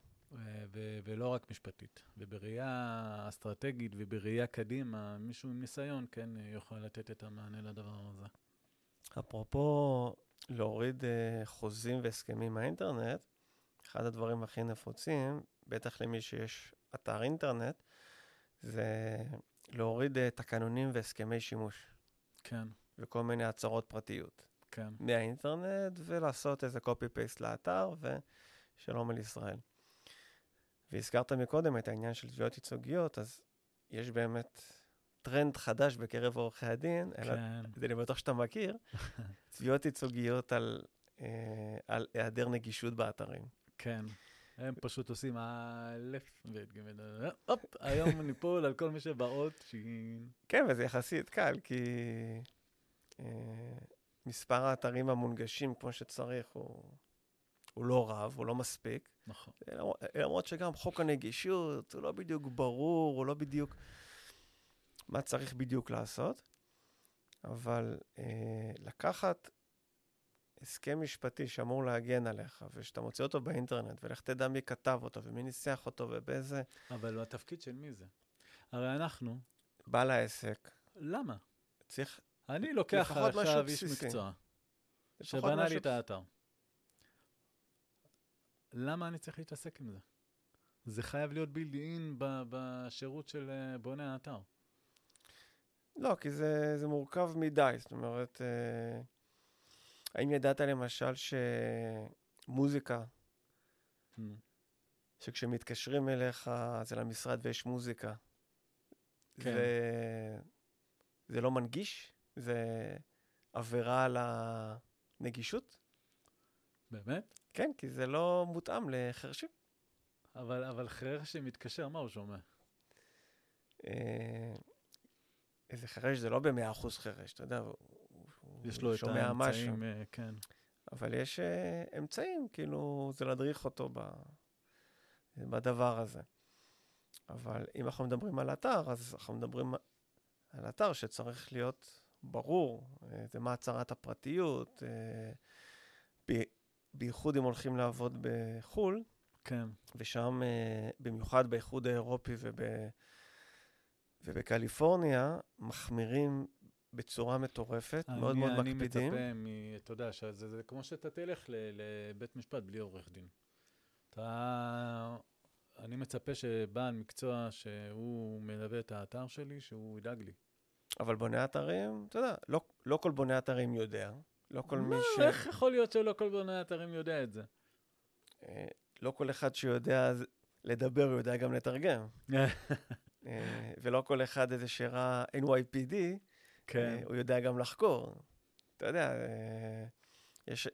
ו- ולא רק משפטית. ובראייה אסטרטגית ובראייה קדימה, מישהו עם ניסיון, כן, יוכל לתת את המענה לדבר הזה. אפרופו להוריד uh, חוזים והסכמים מהאינטרנט, אחד הדברים הכי נפוצים, בטח למי שיש אתר אינטרנט, זה להוריד uh, תקנונים והסכמי שימוש. כן. וכל מיני הצהרות פרטיות. כן. מהאינטרנט, ולעשות איזה copy-paste לאתר, ושלום על ישראל. והזכרת מקודם את העניין של תביעות ייצוגיות, אז יש באמת טרנד חדש בקרב עורכי הדין, כן. אלא, אני בטוח שאתה מכיר, תביעות ייצוגיות על, אה, על היעדר נגישות באתרים. כן. הם פשוט עושים א' ואת ג', הופ, היום ניפול על כל מי שבאות שין. כן, וזה יחסית קל, כי אה, מספר האתרים המונגשים כמו שצריך הוא, הוא לא רב, הוא לא מספיק. נכון. למרות שגם חוק הנגישות הוא לא בדיוק ברור, הוא לא בדיוק מה צריך בדיוק לעשות, אבל אה, לקחת הסכם משפטי שאמור להגן עליך, ושאתה מוציא אותו באינטרנט, ולך תדע מי כתב אותו ומי ניסח אותו ובאיזה... אבל התפקיד של מי זה? הרי אנחנו... בעל העסק. למה? צריך... אני לוקח עכשיו איש מקצוע, שבנה לי את האתר. למה אני צריך להתעסק עם זה? זה חייב להיות בילד אין בשירות של אה, בונה האתר. לא, כי זה, זה מורכב מדי. זאת אומרת, אה, האם ידעת למשל שמוזיקה, נו. שכשמתקשרים אליך זה למשרד ויש מוזיקה, כן. זה, זה לא מנגיש? זה עבירה על הנגישות? באמת? כן, כי זה לא מותאם לחרשים. אבל, אבל חירש שמתקשר, מה הוא שומע? אה, איזה חירש זה לא במאה אחוז חירש, אתה יודע, יש לו את שומע משהו. האמצעים, אה, כן. אבל יש uh, אמצעים, כאילו, זה להדריך אותו ב, בדבר הזה. אבל אם אנחנו מדברים על אתר, אז אנחנו מדברים על אתר שצריך להיות ברור, uh, זה מה הצהרת הפרטיות, ב, בייחוד אם הולכים לעבוד בחו"ל, כן. ושם, במיוחד באיחוד האירופי וב, ובקליפורניה, מחמירים בצורה מטורפת, מאוד אני- מאוד אני מקפידים. מצפה, מ, אתה יודע, שזה זה כמו שאתה תלך ל, לבית משפט בלי עורך דין. אתה... אני מצפה שבעל מקצוע שהוא מלווה את האתר שלי, שהוא ידאג לי. אבל בוני אתרים, אתה יודע, לא, לא כל בוני אתרים יודע, לא כל מי מה, ש... איך יכול להיות שלא כל בוני האתרים יודע את זה? אה, לא כל אחד שיודע לדבר, יודע גם לתרגם. אה, ולא כל אחד איזה שראה NYPD, כן. אה, הוא יודע גם לחקור. אתה יודע, אה, יש,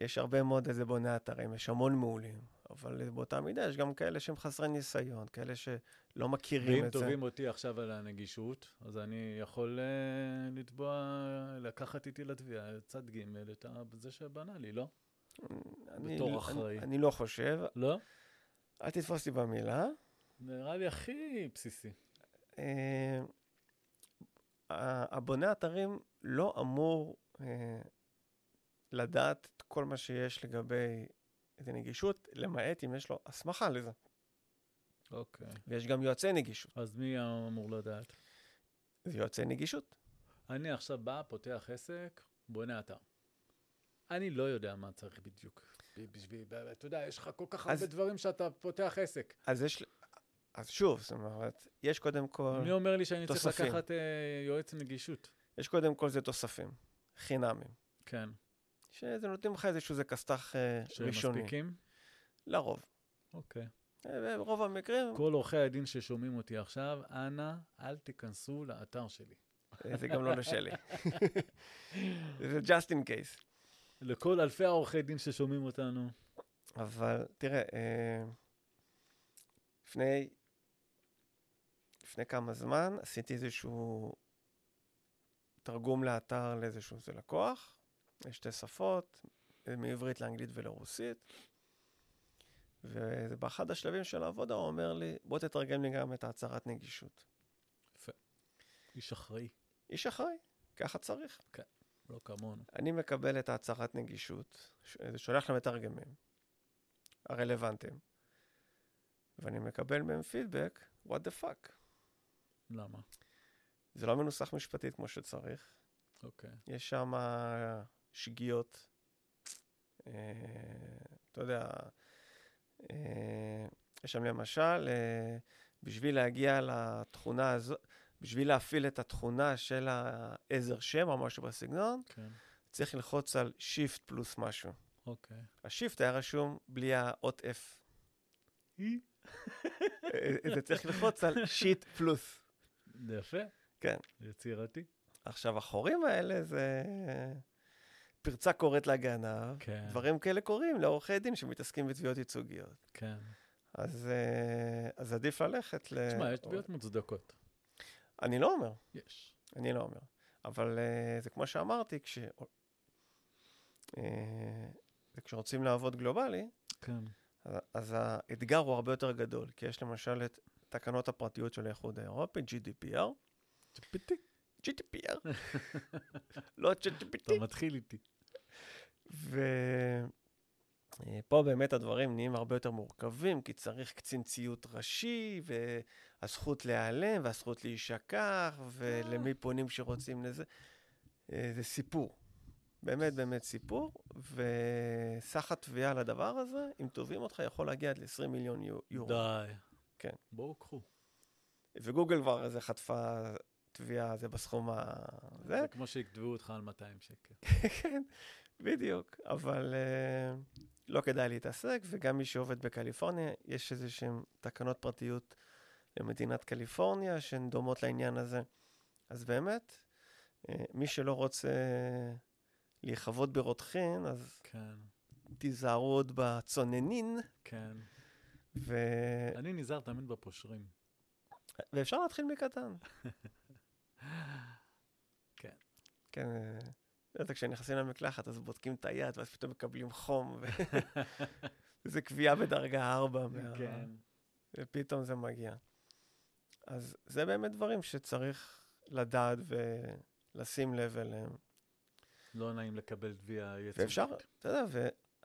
יש הרבה מאוד איזה בוני אתרים, יש המון מעולים, אבל באותה מידה יש גם כאלה שהם חסרי ניסיון, כאלה שלא מכירים ואם את זה. תובעים אותי עכשיו על הנגישות, אז אני יכול uh, לתבוע, לקחת איתי לתביעה, צד ג', את זה שבנה לי, לא? אני, בתור אני- אחראי. אני לא חושב, לא? אל תתפוס אותי במילה. נראה לי הכי בסיסי. ה- הבונה אתרים לא אמור אה, לדעת את כל מה שיש לגבי איזה נגישות, למעט אם יש לו הסמכה לזה. אוקיי. ויש גם יועצי נגישות. אז מי אמור לדעת? זה יועצי נגישות. אני עכשיו בא, פותח עסק, בונה אתר. אני לא יודע מה צריך בדיוק. בשביל, אתה יודע, יש לך כל כך הרבה אז- דברים שאתה פותח עסק. אז יש... אז שוב, זאת אומרת, יש קודם כל, מי אומר לי שאני צריך תוספים. לקחת אה, יועץ נגישות? יש קודם כל זה תוספים, חינמים, כן. שזה נותנים לך איזשהו זה כסת"ח אה, ראשוני. שמספיקים? לרוב. אוקיי. אה, ברוב המקרים, כל עורכי הדין ששומעים אותי עכשיו, אנא, אל תיכנסו לאתר שלי. אה, זה גם לא לשלי. זה just in case. לכל אלפי העורכי דין ששומעים אותנו. אבל תראה, אה, לפני, לפני כמה זמן עשיתי איזשהו תרגום לאתר לאיזשהו זה לקוח, יש שתי שפות, מעברית לאנגלית ולרוסית, ובאחד השלבים של העבודה הוא אומר לי, בוא תתרגם לי גם את ההצהרת נגישות. איש אחראי, איש אחראי, ככה צריך. לא כמונו. אני מקבל את ההצהרת נגישות, זה שולח למתרגמים הרלוונטיים, ואני מקבל מהם פידבק, what the fuck. למה? זה לא מנוסח משפטית כמו שצריך, אוקיי. יש שם שגיאות, אה, אתה יודע, אה, יש שם למשל, אה, בשביל להגיע לתכונה הזו, בשביל להפעיל את התכונה של העזר שם או משהו בסגנון, כן. צריך ללחוץ על Shift פלוס משהו. אוקיי. השיפט היה רשום בלי האות F. אה, זה צריך ללחוץ על שיט פלוס. זה יפה. כן. יצירתי. עכשיו, החורים האלה זה פרצה קוראת לגנב. כן. דברים כאלה קורים לעורכי דין שמתעסקים בתביעות ייצוגיות. כן. אז, אה, אז עדיף ללכת ל... תשמע, יש תביעות מוצדקות. אני לא אומר, יש. אני לא אומר. אבל אה, זה כמו שאמרתי, כש... אה, וכשרוצים לעבוד גלובלי, כן. אז- אז האתגר הוא הרבה יותר גדול, כי יש למשל את תקנות הפרטיות של האיחוד האירופי, GDPR, צ'פיטי. GDPR, לא אתה GDPT, מתחיל איתי. ופה באמת הדברים נהיים הרבה יותר מורכבים, כי צריך קצין ציות ראשי, והזכות להיעלם, והזכות להישכח, ולמי פונים שרוצים לזה. אה, זה סיפור. באמת באמת סיפור, וסך התביעה לדבר הזה, אם תובעים אותך, יכול להגיע עד ל-20 מיליון יו- יורו. די. כן. בואו, קחו. וגוגל כבר איזה חטפה תביעה זה בסכום ה... זה, זה כמו שיכתבו אותך על 200 שקל. כן, בדיוק. אבל uh, לא כדאי להתעסק, וגם מי שעובד בקליפורניה, יש איזה שהן תקנות פרטיות למדינת קליפורניה שהן דומות לעניין הזה. אז באמת, uh, מי שלא רוצה להיכבות ברותחין, אז כן, תיזהרו עוד בצוננין, כן. ו... אני נזהר תמיד בפושרים. ואפשר להתחיל מקטן. כן. כן, אתה כשנכנסים למקלחת אז בודקים את היד, ואז פתאום מקבלים חום, וזה קביעה בדרגה 4, מה... כן. ופתאום זה מגיע. אז זה באמת דברים שצריך לדעת ולשים לב אליהם. לא נעים לקבל תביעה יצוגית. ואפשר, אתה יודע,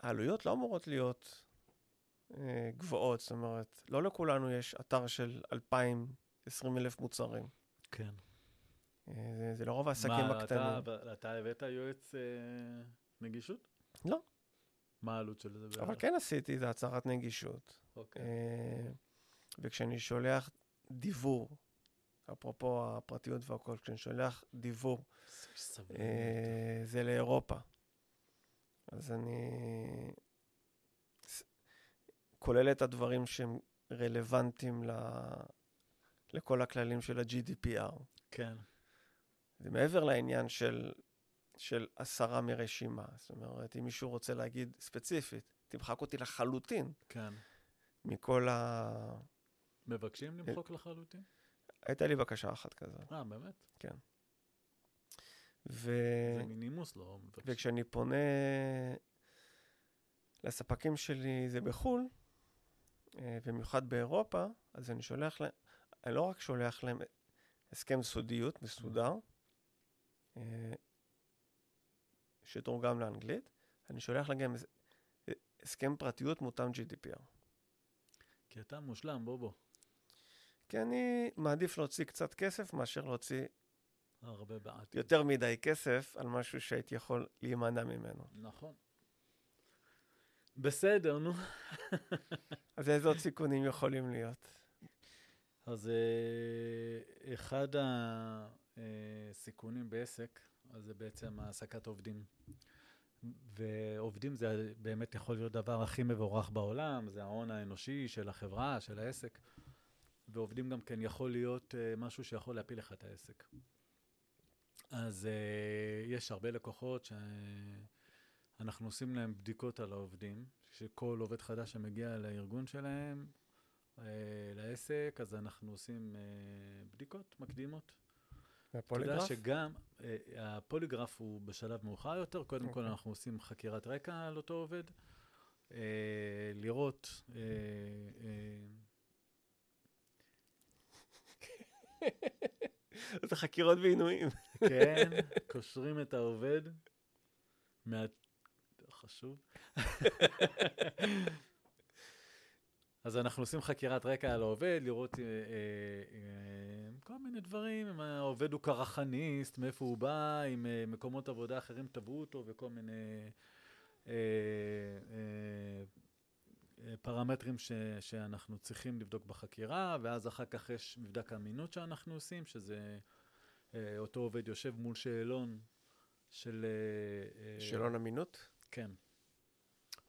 והעלויות לא אמורות להיות גבוהות, זאת אומרת, לא לכולנו יש אתר של 2,000, 20 אלף מוצרים. כן. אה, זה, זה לרוב העסקים מה, הקטנים. אתה, אתה הבאת יועץ אה, נגישות? לא. מה העלות של זה? אבל בערך? כן עשיתי, זה הצהרת נגישות. אוקיי. אה, וכשאני שולח דיוור, אפרופו הפרטיות והכל, כשאני שולח סבלנות. אה, זה לאירופה. אז אני כולל את הדברים שהם רלוונטיים ל... לכל הכללים של ה-GDPR. כן. זה מעבר לעניין של, של הסרה מרשימה. זאת אומרת, אם מישהו רוצה להגיד ספציפית, תמחק אותי לחלוטין כן. מכל ה... מבקשים למחוק לחלוטין? הייתה לי בקשה אחת כזאת. אה, באמת? ו... זה מנימוס לא מבקשים. וכשאני פונה לספקים שלי, זה בחו"ל, במיוחד באירופה, אז אני שולח להם, אני לא רק שולח להם הסכם סודיות מסודר, אה, שתורגם לאנגלית, אני שולח להם הסכם פרטיות מותאם GDPR. כי אתה מושלם, בוא בוא. כי אני מעדיף להוציא קצת כסף מאשר להוציא הרבה בעתיד. יותר מדי כסף על משהו שהייתי יכול להימנע ממנו. נכון. בסדר, נו. אז איזה עוד סיכונים יכולים להיות? אז אה, אחד הסיכונים בעסק, אז זה בעצם העסקת עובדים. ועובדים זה באמת יכול להיות הדבר הכי מבורך בעולם, זה ההון האנושי של החברה, של העסק. ועובדים גם כן יכול להיות אה, משהו שיכול להפיל לך את העסק. אז אה, יש הרבה לקוחות שאנחנו עושים להם בדיקות על העובדים, שכל עובד חדש שמגיע לארגון שלהם, אה, לעסק, אז אנחנו עושים אה, בדיקות מקדימות. אתה יודע? שגם, אה, הפוליגרף הוא בשלב מאוחר יותר, קודם כל אוקיי. אנחנו עושים חקירת רקע על אותו עובד, אה, לראות, אה, אה, זה חקירות ועינויים. כן, קושרים את העובד, מה... חשוב. אז אנחנו עושים חקירת רקע על העובד, לראות אה, אה, אה, כל מיני דברים, אם העובד הוא קרחניסט, מאיפה הוא בא, אם מקומות עבודה אחרים תבעו אותו וכל מיני פרמטרים שאנחנו צריכים לבדוק בחקירה, ואז אחר כך יש מבדק אמינות שאנחנו עושים, שזה אותו עובד יושב מול שאלון של... שאלון אמינות? כן.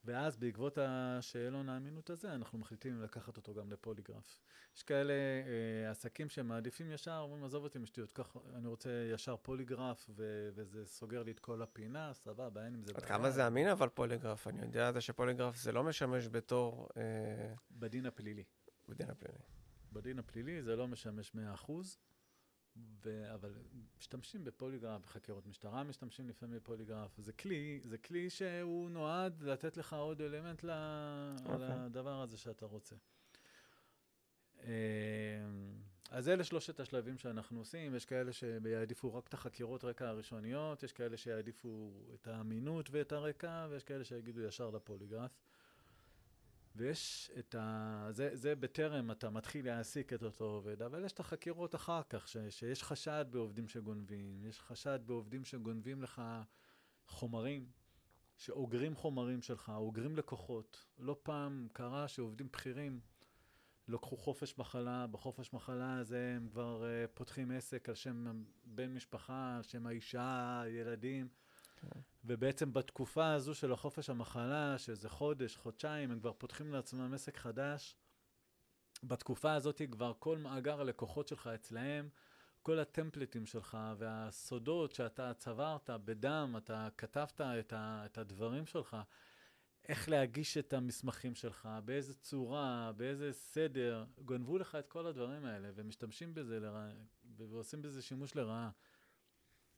ואז בעקבות השאלון האמינות הזה, אנחנו מחליטים לקחת אותו גם לפוליגרף. יש כאלה אה, עסקים שמעדיפים ישר, אומרים, עזוב אותי משטויות, כך, אני רוצה ישר פוליגרף, ו- וזה סוגר לי את כל הפינה, סבבה, אין עם זה עד בעיה. כמה זה אמין אבל פוליגרף? אני יודע זה שפוליגרף זה לא משמש בתור אה, בדין הפלילי. בדין הפלילי. בדין הפלילי זה לא משמש 100%, ו- אבל משתמשים בפוליגרף, בחקירות משטרה משתמשים לפעמים בפוליגרף. זה כלי, זה כלי שהוא נועד לתת לך עוד אלמנט ל- אוקיי. לדבר הזה שאתה רוצה. אה, אז אלה שלושת השלבים שאנחנו עושים, יש כאלה שיעדיפו רק את החקירות רקע הראשוניות, יש כאלה שיעדיפו את האמינות ואת הרקע, ויש כאלה שיגידו ישר לפוליגרף. ויש את ה... זה, זה בטרם אתה מתחיל להעסיק את אותו עובד, אבל יש את החקירות אחר כך, ש, שיש חשד בעובדים שגונבים, יש חשד בעובדים שגונבים לך חומרים, שאוגרים חומרים שלך, אוגרים לקוחות. לא פעם קרה שעובדים בכירים לקחו חופש מחלה, בחופש מחלה הזה הם כבר uh, פותחים עסק על שם בן משפחה, על שם האישה, ילדים. ובעצם בתקופה הזו של החופש המחלה, שזה חודש, חודשיים, הם כבר פותחים לעצמם עסק חדש. בתקופה הזאת כבר כל מאגר הלקוחות שלך אצלהם, כל הטמפליטים שלך והסודות שאתה צברת בדם, אתה כתבת את, ה, את הדברים שלך, איך להגיש את המסמכים שלך, באיזה צורה, באיזה סדר, גנבו לך את כל הדברים האלה ומשתמשים בזה לרע, ועושים בזה שימוש לרעה.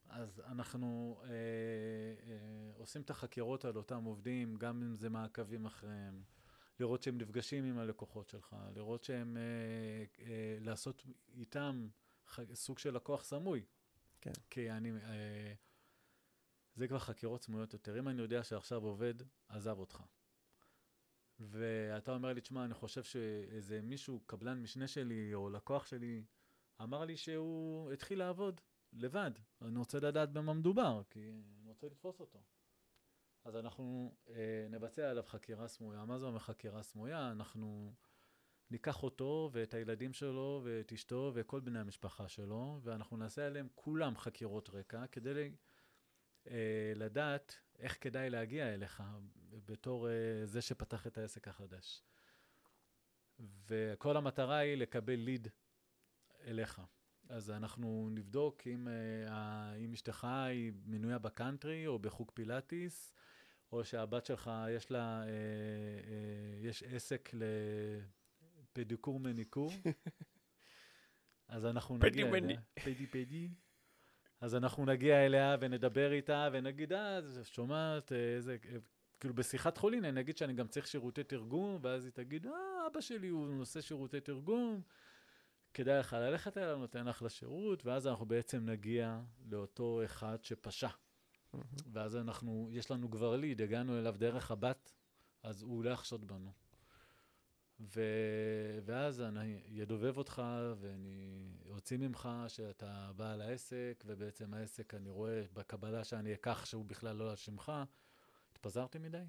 אז אנחנו אה, אה, עושים את החקירות על אותם עובדים, גם אם זה מעקבים אחריהם, לראות שהם נפגשים עם הלקוחות שלך, לראות שהם, אה, אה, לעשות איתם ח- סוג של לקוח סמוי. כן. כי אני, אה, זה כבר חקירות סמויות יותר. אם אני יודע שעכשיו עובד, עזב אותך. ואתה אומר לי, תשמע, אני חושב שאיזה מישהו, קבלן משנה שלי או לקוח שלי, אמר לי שהוא התחיל לעבוד לבד. אני רוצה לדעת במה מדובר, כי אני רוצה לתפוס אותו. אז אנחנו אה, נבצע עליו חקירה סמויה. מה זה אומר חקירה סמויה? אנחנו ניקח אותו ואת הילדים שלו ואת אשתו וכל בני המשפחה שלו, ואנחנו נעשה עליהם כולם חקירות רקע, כדי אה, לדעת איך כדאי להגיע אליך בתור אה, זה שפתח את העסק החדש. וכל המטרה היא לקבל ליד אליך. אז אנחנו נבדוק אם, אה, אם אשתך היא מנויה בקאנטרי או בחוג פילאטיס, או שהבת שלך יש לה, אה, אה, יש עסק לפדיקור מניקור. אז אנחנו נגיע. אליה. פדי פדי. אז אנחנו נגיע אליה ונדבר איתה ונגיד, אה, שומעת, איזה, כאילו בשיחת חולין, אני אגיד שאני גם צריך שירותי תרגום, ואז היא תגיד, אה, אבא שלי הוא עושה שירותי תרגום, כדאי לך ללכת אליו, נותן לך לשירות, ואז אנחנו בעצם נגיע לאותו אחד שפשע. ואז אנחנו, יש לנו כבר ליד, הגענו אליו דרך הבת, אז הוא לא יחשוד בנו. ו... ואז אני אדובב אותך ואני אוציא ממך שאתה בעל העסק, ובעצם העסק, אני רואה בקבלה שאני אקח שהוא בכלל לא על שמך. התפזרתי מדי?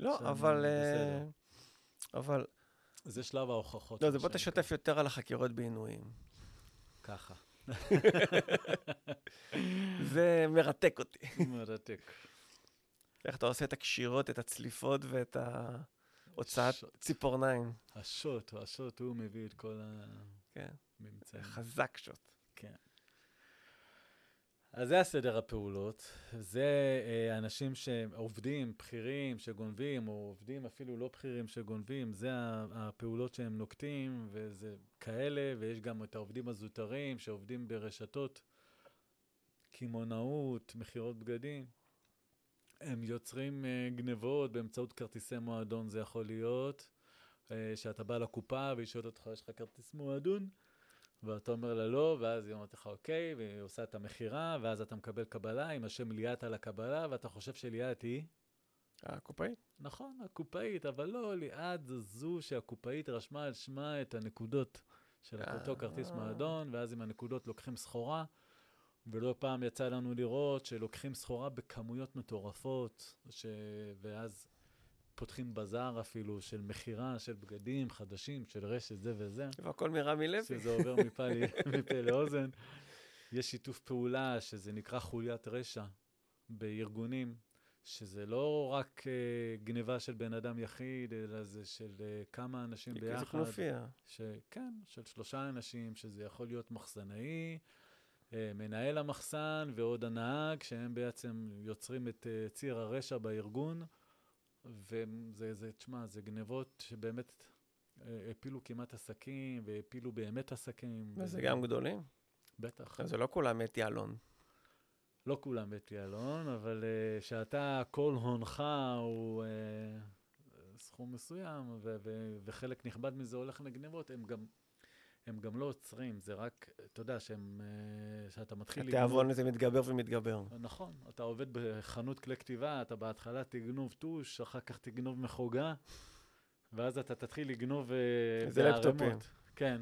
לא, אבל... אה, בסדר. אבל... זה שלב ההוכחות. לא, זה בוא תשתף יותר על החקירות בעינויים. ככה. זה מרתק אותי. מרתק. איך אתה עושה את הקשירות, את הצליפות ואת ההוצאת שוט. ציפורניים. השוט, השוט, הוא מביא את כל כן, הממצאים. חזק שוט. כן. אז זה הסדר הפעולות. זה אה, אנשים שעובדים, בכירים, שגונבים, או עובדים אפילו לא בכירים שגונבים, זה הפעולות שהם נוקטים, וזה כאלה, ויש גם את העובדים הזוטרים שעובדים ברשתות קמעונאות, מכירות בגדים. הם יוצרים אה, גנבות באמצעות כרטיסי מועדון, זה יכול להיות, אה, שאתה בא לקופה והיא שואלת אותך, יש לך כרטיס מועדון? ואתה אומר לה לא, ואז היא אומרת לך אוקיי, והיא עושה את המכירה, ואז אתה מקבל קבלה עם השם ליאת על הקבלה, ואתה חושב שליאת היא, הקופאית? נכון, הקופאית, אבל לא, ליאת זו זו שהקופאית רשמה על שמה את הנקודות של אה. אותו כרטיס מועדון, ואז עם הנקודות לוקחים סחורה, ולא פעם יצא לנו לראות שלוקחים סחורה בכמויות מטורפות, ש... ואז פותחים בזאר אפילו של מכירה של בגדים חדשים, של רשת זה וזה. והכל מרמי לוי. שזה עובר מפה, מפה לאוזן. יש שיתוף פעולה שזה נקרא חוליית רשע בארגונים, שזה לא רק uh, גניבה של בן אדם יחיד, אלא זה של uh, כמה אנשים זה ביחד. כנופיה. שכן, של שלושה אנשים, שזה יכול להיות מחסנאי, אה, מנהל המחסן ועוד הנהג, שהם בעצם יוצרים את אה, ציר הרשע בארגון. וזה, זה, תשמע, זה גנבות שבאמת אה, הפילו כמעט עסקים, והפילו באמת עסקים. וזה וזה- גם גדולים. בטח. זה לא כולם אתי אלון. לא כולם בית אלון, אבל uh, שאתה, כל הונך הוא uh, סכום מסוים, ו- ו- וחלק נכבד מזה הולך לגנבות, הם גם, הם גם לא עוצרים, זה רק, אתה יודע, שהם, uh, שאתה מתחיל התיאבון הזה מתגבר ומתגבר. נכון, אתה עובד בחנות כלי כתיבה, אתה בהתחלה תגנוב טוש, אחר כך תגנוב מחוגה, ואז אתה תתחיל לגנוב uh, זה לפטופים. כן,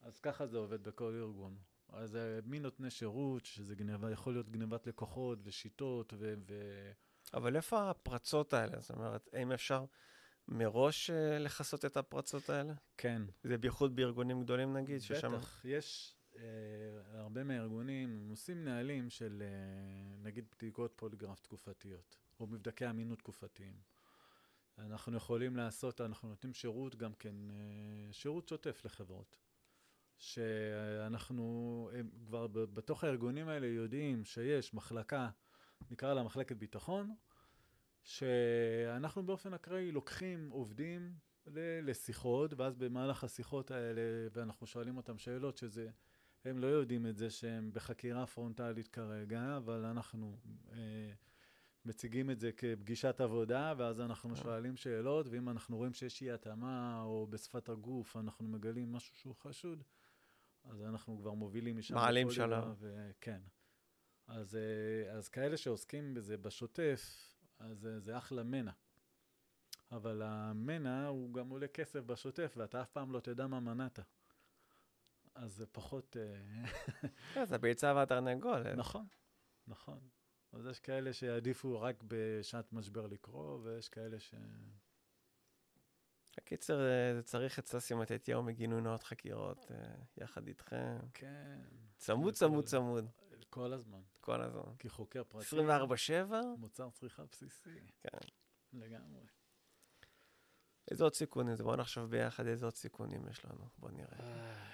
אז ככה זה עובד בכל ארגון. אז זה מי נותני שירות, שזה גניבה, יכול להיות גניבת לקוחות ושיטות ו... ו... אבל איפה הפרצות האלה? זאת אומרת, האם אפשר מראש אה, לכסות את הפרצות האלה? כן. זה בייחוד בארגונים גדולים נגיד, ששם... בטח, יש אה, הרבה מהארגונים עושים נהלים של אה, נגיד בדיקות פוליגרף תקופתיות, או מבדקי אמינות תקופתיים. אנחנו יכולים לעשות, אנחנו נותנים שירות גם כן, אה, שירות שוטף לחברות. שאנחנו הם כבר בתוך הארגונים האלה יודעים שיש מחלקה, נקרא לה מחלקת ביטחון, שאנחנו באופן אקראי לוקחים עובדים ל- לשיחות, ואז במהלך השיחות האלה, ואנחנו שואלים אותם שאלות שזה, הם לא יודעים את זה שהם בחקירה פרונטלית כרגע, אבל אנחנו אה, מציגים את זה כפגישת עבודה, ואז אנחנו כן. שואלים שאלות, ואם אנחנו רואים שיש אי התאמה, או בשפת הגוף, אנחנו מגלים משהו שהוא חשוד, אז אנחנו כבר מובילים משם. מעלים שלב. ו- כן. אז, אה, אז כאלה שעוסקים בזה בשוטף, אז אה, זה אחלה מנע. אבל המנע הוא גם עולה כסף בשוטף, ואתה אף פעם לא תדע מה מנעת. אז זה פחות... אה, כן, זה הביצה והתרנגולת. נכון, נכון. אז יש כאלה שיעדיפו רק בשעת משבר לקרוא, ויש כאלה ש... בקיצר, אה, זה צריך את ססי מתתיהו מגינוי נאות חקירות, יחד איתכם. כן. צמוד, לכל- צמוד, צמוד, כל הזמן. כל הזמן. כי חוקר פרטי... 24-7? מוצר צריכה בסיסי. כן. לגמרי. איזה עוד סיכונים זה? בואו נחשוב ביחד איזה עוד סיכונים יש לנו. בואו נראה.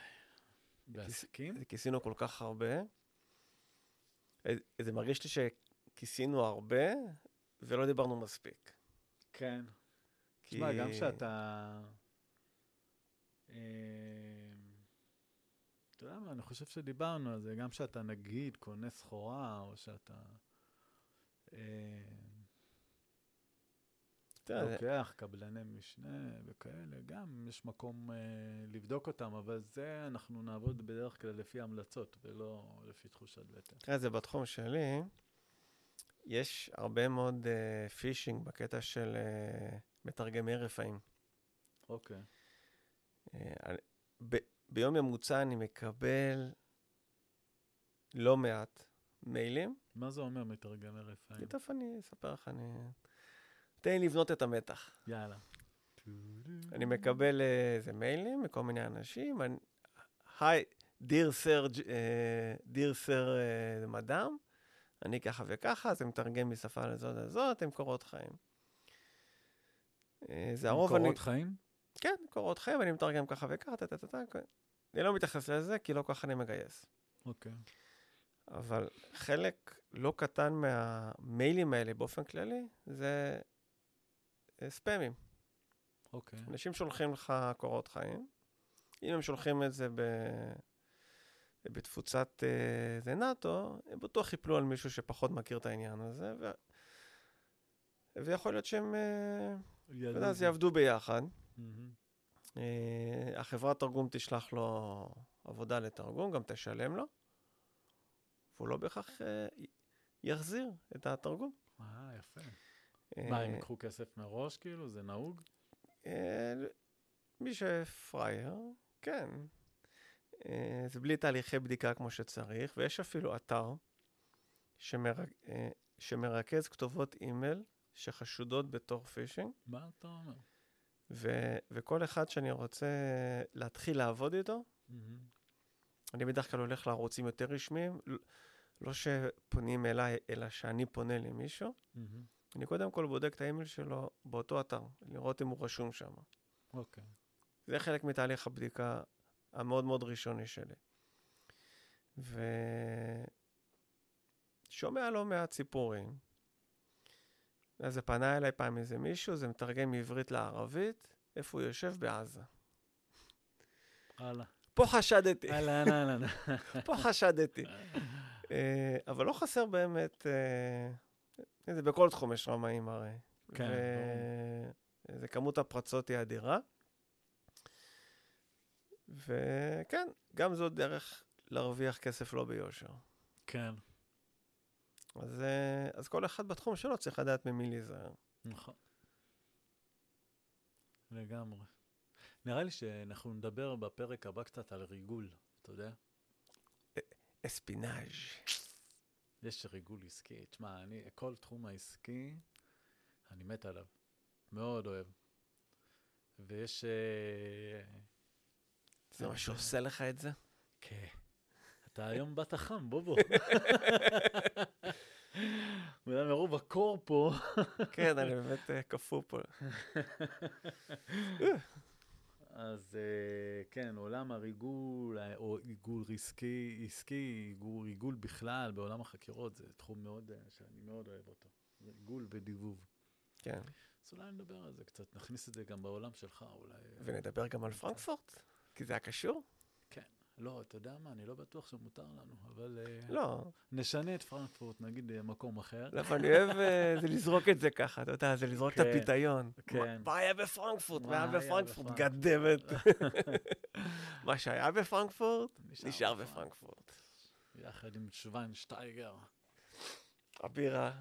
בעסקים? כיסינו כל כך הרבה. אה, זה מרגיש לי שכיסינו הרבה ולא דיברנו מספיק. כן. תשמע, גם כשאתה... אה, אתה יודע מה, אני חושב שדיברנו על זה, גם כשאתה נגיד קונה סחורה, או שאתה אה, אתה לוקח קבלני משנה וכאלה, גם יש מקום אה, לבדוק אותם, אבל זה אנחנו נעבוד בדרך כלל לפי המלצות, ולא לפי תחושת בטן. תראה, זה בתחום שלי, יש הרבה מאוד uh, פישינג בקטע של uh, מתרגמי רפאים. אוקיי. אני, ב, ביום ממוצע אני מקבל לא מעט מיילים. מה זה אומר מתרגמי רפאים? תכף אני אספר לך, אני... תן לי לבנות את המתח. יאללה. אני מקבל אה, איזה מיילים מכל מיני אנשים. היי, דיר סר, דיר סר מדאם, אני ככה וככה, זה מתרגם משפה לזאת לזאת, הם קורות חיים. אה, זה הרוב, אני... קורות חיים? כן, קורות חיים, אני מתרגם ככה וככה, טה טה טה טה. אני לא מתייחס לזה, כי לא ככה אני מגייס. אוקיי. אבל חלק לא קטן מהמיילים האלה באופן כללי, זה אה, ספאמים. אוקיי. אנשים שולחים לך קורות חיים. אם הם שולחים את זה ב... בתפוצת אה, זה נאט"ו, הם בטוח יפלו על מישהו שפחות מכיר את העניין הזה, ו... ויכול להיות שהם, אה, אתה יודע, אז יעבדו ביחד. אה, החברת תרגום תשלח לו עבודה לתרגום, גם תשלם לו, והוא לא בהכרח אה, יחזיר את התרגום. אה, יפה. אה, מה, הם ייקחו כסף מראש, כאילו? זה נהוג? מי שפראייר, כן. זה בלי תהליכי בדיקה כמו שצריך, ויש אפילו אתר שמר... שמרכז כתובות אימייל שחשודות בתור פישינג, מה אתה אומר? ו... וכל אחד שאני רוצה להתחיל לעבוד איתו, מהמם. אני בדרך כלל הולך לערוצים יותר רשמיים, לא שפונים אליי, אלא שאני פונה למישהו. מהמם. אני קודם כל בודק את האימייל שלו באותו אתר, לראות אם הוא רשום שם. אוקיי. זה חלק מתהליך הבדיקה המאוד מאוד ראשוני שלי. ושומע לא מעט סיפורים. אז זה פנה אליי פעם איזה מישהו, זה מתרגם מעברית לערבית, איפה הוא יושב? בעזה. הלאה. פה חשדתי, אהלן, אהלן. פה חשדתי. אה, אבל לא חסר באמת, אה, זה בכל תחום יש רמאים הרי. כן, זה כמות הפרצות היא אדירה. וכן, גם זו דרך להרוויח כסף לא ביושר. כן, אז, אה, אז כל אחד בתחום שלו צריך לדעת ממי להיזהר. נכון. לגמרי. נראה לי שאנחנו נדבר בפרק הבא קצת על ריגול, אתה יודע? אספינאז'. יש ריגול עסקי. תשמע, אני, כל תחום העסקי, אני מת עליו. מאוד אוהב. ויש... אה, זה מה שעושה לך את זה? כן. אתה היום באת חם, בובו. אולי מרוב הקור פה. כן, אני באמת אה, קפוא פה. אז אה, כן, עולם הריגול, אה, או עיגול עסקי, עסקי, עיגול, בכלל בעולם החקירות, זה תחום מאוד, שאני מאוד אוהב אותו. עיגול ודיבוב. כן. אז אולי נדבר על זה קצת, נכניס את זה גם בעולם שלך, אולי. ונדבר גם על פרנקפורט, כי זה היה קשור? כן. לא, אתה יודע מה, אני לא בטוח שמותר לנו, אבל אה, לא. נשנה את פרנקפורט, נגיד מקום אחר. לא, אבל אני אוהב אה, זה לזרוק את זה ככה, אתה יודע, זה לזרוק את כן, הפיתיון. כן. מה- היה בפרנקפורט? מה היה בפרנקפורט? גדמת. מה שהיה בפרנקפורט, נשאר בפרנקפורט. יחד עם שוונשטייגר. הבירה,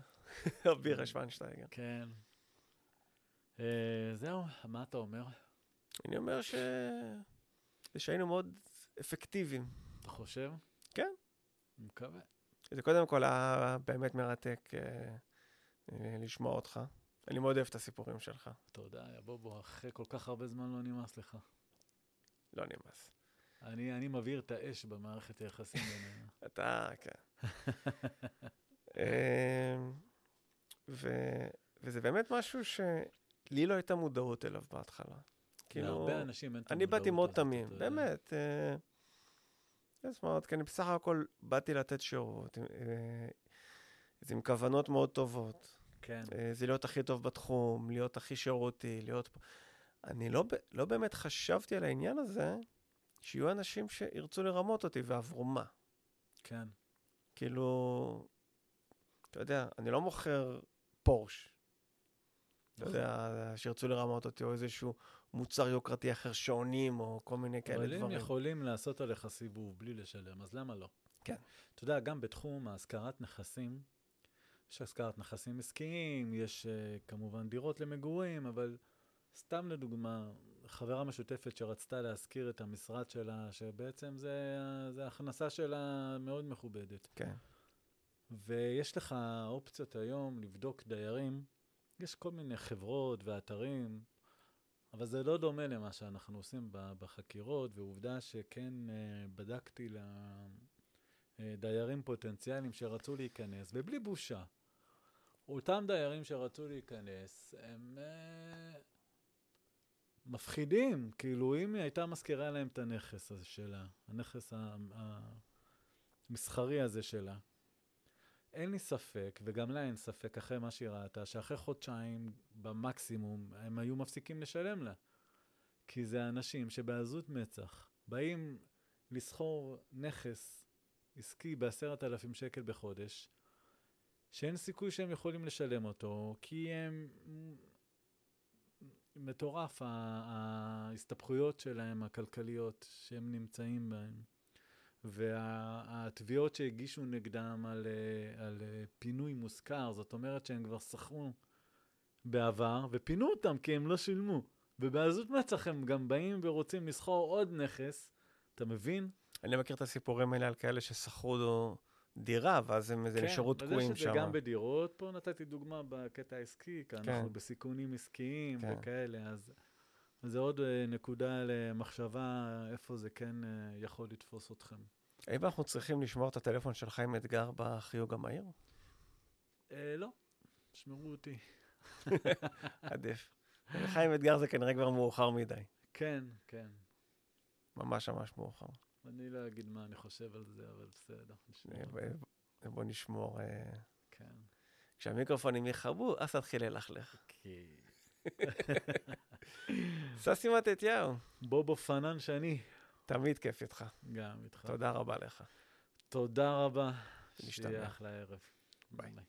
הבירה שוונשטייגר. כן. אה, זהו, מה אתה אומר? אני אומר ש... זה שהיינו מאוד אפקטיביים. אתה חושב? כן. אני מקווה. זה קודם כל היה באמת מרתק אה, אה, לשמוע אותך. אני מאוד אוהב את הסיפורים שלך. תודה, יא בובו, אחרי כל כך הרבה זמן לא נמאס לך. לא נמאס. אני, אני מבעיר את האש במערכת היחסים בינינו. אתה, כן. ו... וזה באמת משהו שלי לא הייתה מודעות אליו בהתחלה. כאילו, להרבה אנשים אין את אני באתי המודעות מאוד תמים. באמת. אה, זאת אומרת, כי אני בסך הכל באתי לתת שירות, אה, זה עם כוונות מאוד טובות. כן, אה, זה להיות הכי טוב בתחום, להיות הכי שירותי, להיות... אני לא, לא באמת חשבתי על העניין הזה, שיהיו אנשים שירצו לרמות אותי, ועבור מה? כן. כאילו, אתה יודע, אני לא מוכר פורש. אתה. יודע, שירצו לרמות אותי, או איזשהו מוצר יוקרתי אחר שעונים, או כל מיני כאלה אבל הם דברים. יכולים לעשות עליך סיבוב בלי לשלם, אז למה לא? כן. אתה יודע, גם בתחום השכרת נכסים, יש השכרת נכסים עסקיים, יש uh, כמובן דירות למגורים, אבל סתם לדוגמה, חברה משותפת שרצתה להשכיר את המשרד שלה, שבעצם זה, זה הכנסה שלה מאוד מכובדת. כן, ויש לך אופציות היום לבדוק דיירים. יש כל מיני חברות ואתרים, אבל זה לא דומה למה שאנחנו עושים בחקירות, ועובדה שכן אה, בדקתי לדיירים פוטנציאליים שרצו להיכנס, ובלי בושה. אותם דיירים שרצו להיכנס, הם אה, מפחידים. כאילו, אם היא הייתה מזכירה להם את הנכס הזה שלה, הנכס המסחרי הזה שלה, אין לי ספק, וגם לה אין ספק, אחרי מה שהיא ראתה, שאחרי חודשיים במקסימום הם היו מפסיקים לשלם לה. כי זה אנשים שבעזות מצח באים לסחור נכס עסקי בעשרת אלפים שקל בחודש, שאין סיכוי שהם יכולים לשלם אותו, כי הם... מטורף ההסתבכויות שלהם, הכלכליות, שהם נמצאים בהן. והתביעות שהגישו נגדם על, אה, על אה, פינוי מושכר, זאת אומרת שהם כבר שכרו בעבר, ופינו אותם כי הם לא שילמו. ובעזות מצח הם גם באים ורוצים לסחור עוד נכס, אתה מבין? אני מכיר את הסיפורים האלה על כאלה ששכרו דירה, ואז הם איזה נשארו כן, אז תקועים שם. גם בדירות, פה נתתי דוגמה בקטע העסקי, כי אנחנו כן. בסיכונים עסקיים כן. וכאלה, אז זה עוד אה, נקודה למחשבה איפה זה כן אה, יכול לתפוס אתכם. האם אנחנו צריכים לשמור את הטלפון של חיים אתגר בחיוג המהיר? אה, לא, שמרו אותי. עדיף. חיים אתגר זה כנראה כבר מאוחר מדי. כן, כן. ממש ממש מאוחר. אני לא אגיד מה אני חושב על זה, אבל בסדר. בוא נשמור. כן. כשהמיקרופונים יכבו, אז תתחיל ללכלך. כי... ססי מתתיהו, בובו פנן שני, תמיד כיף איתך. גם איתך. תודה רבה לך. תודה רבה. נשתמע. שיהיה אחלה ערב. ביי. ביי.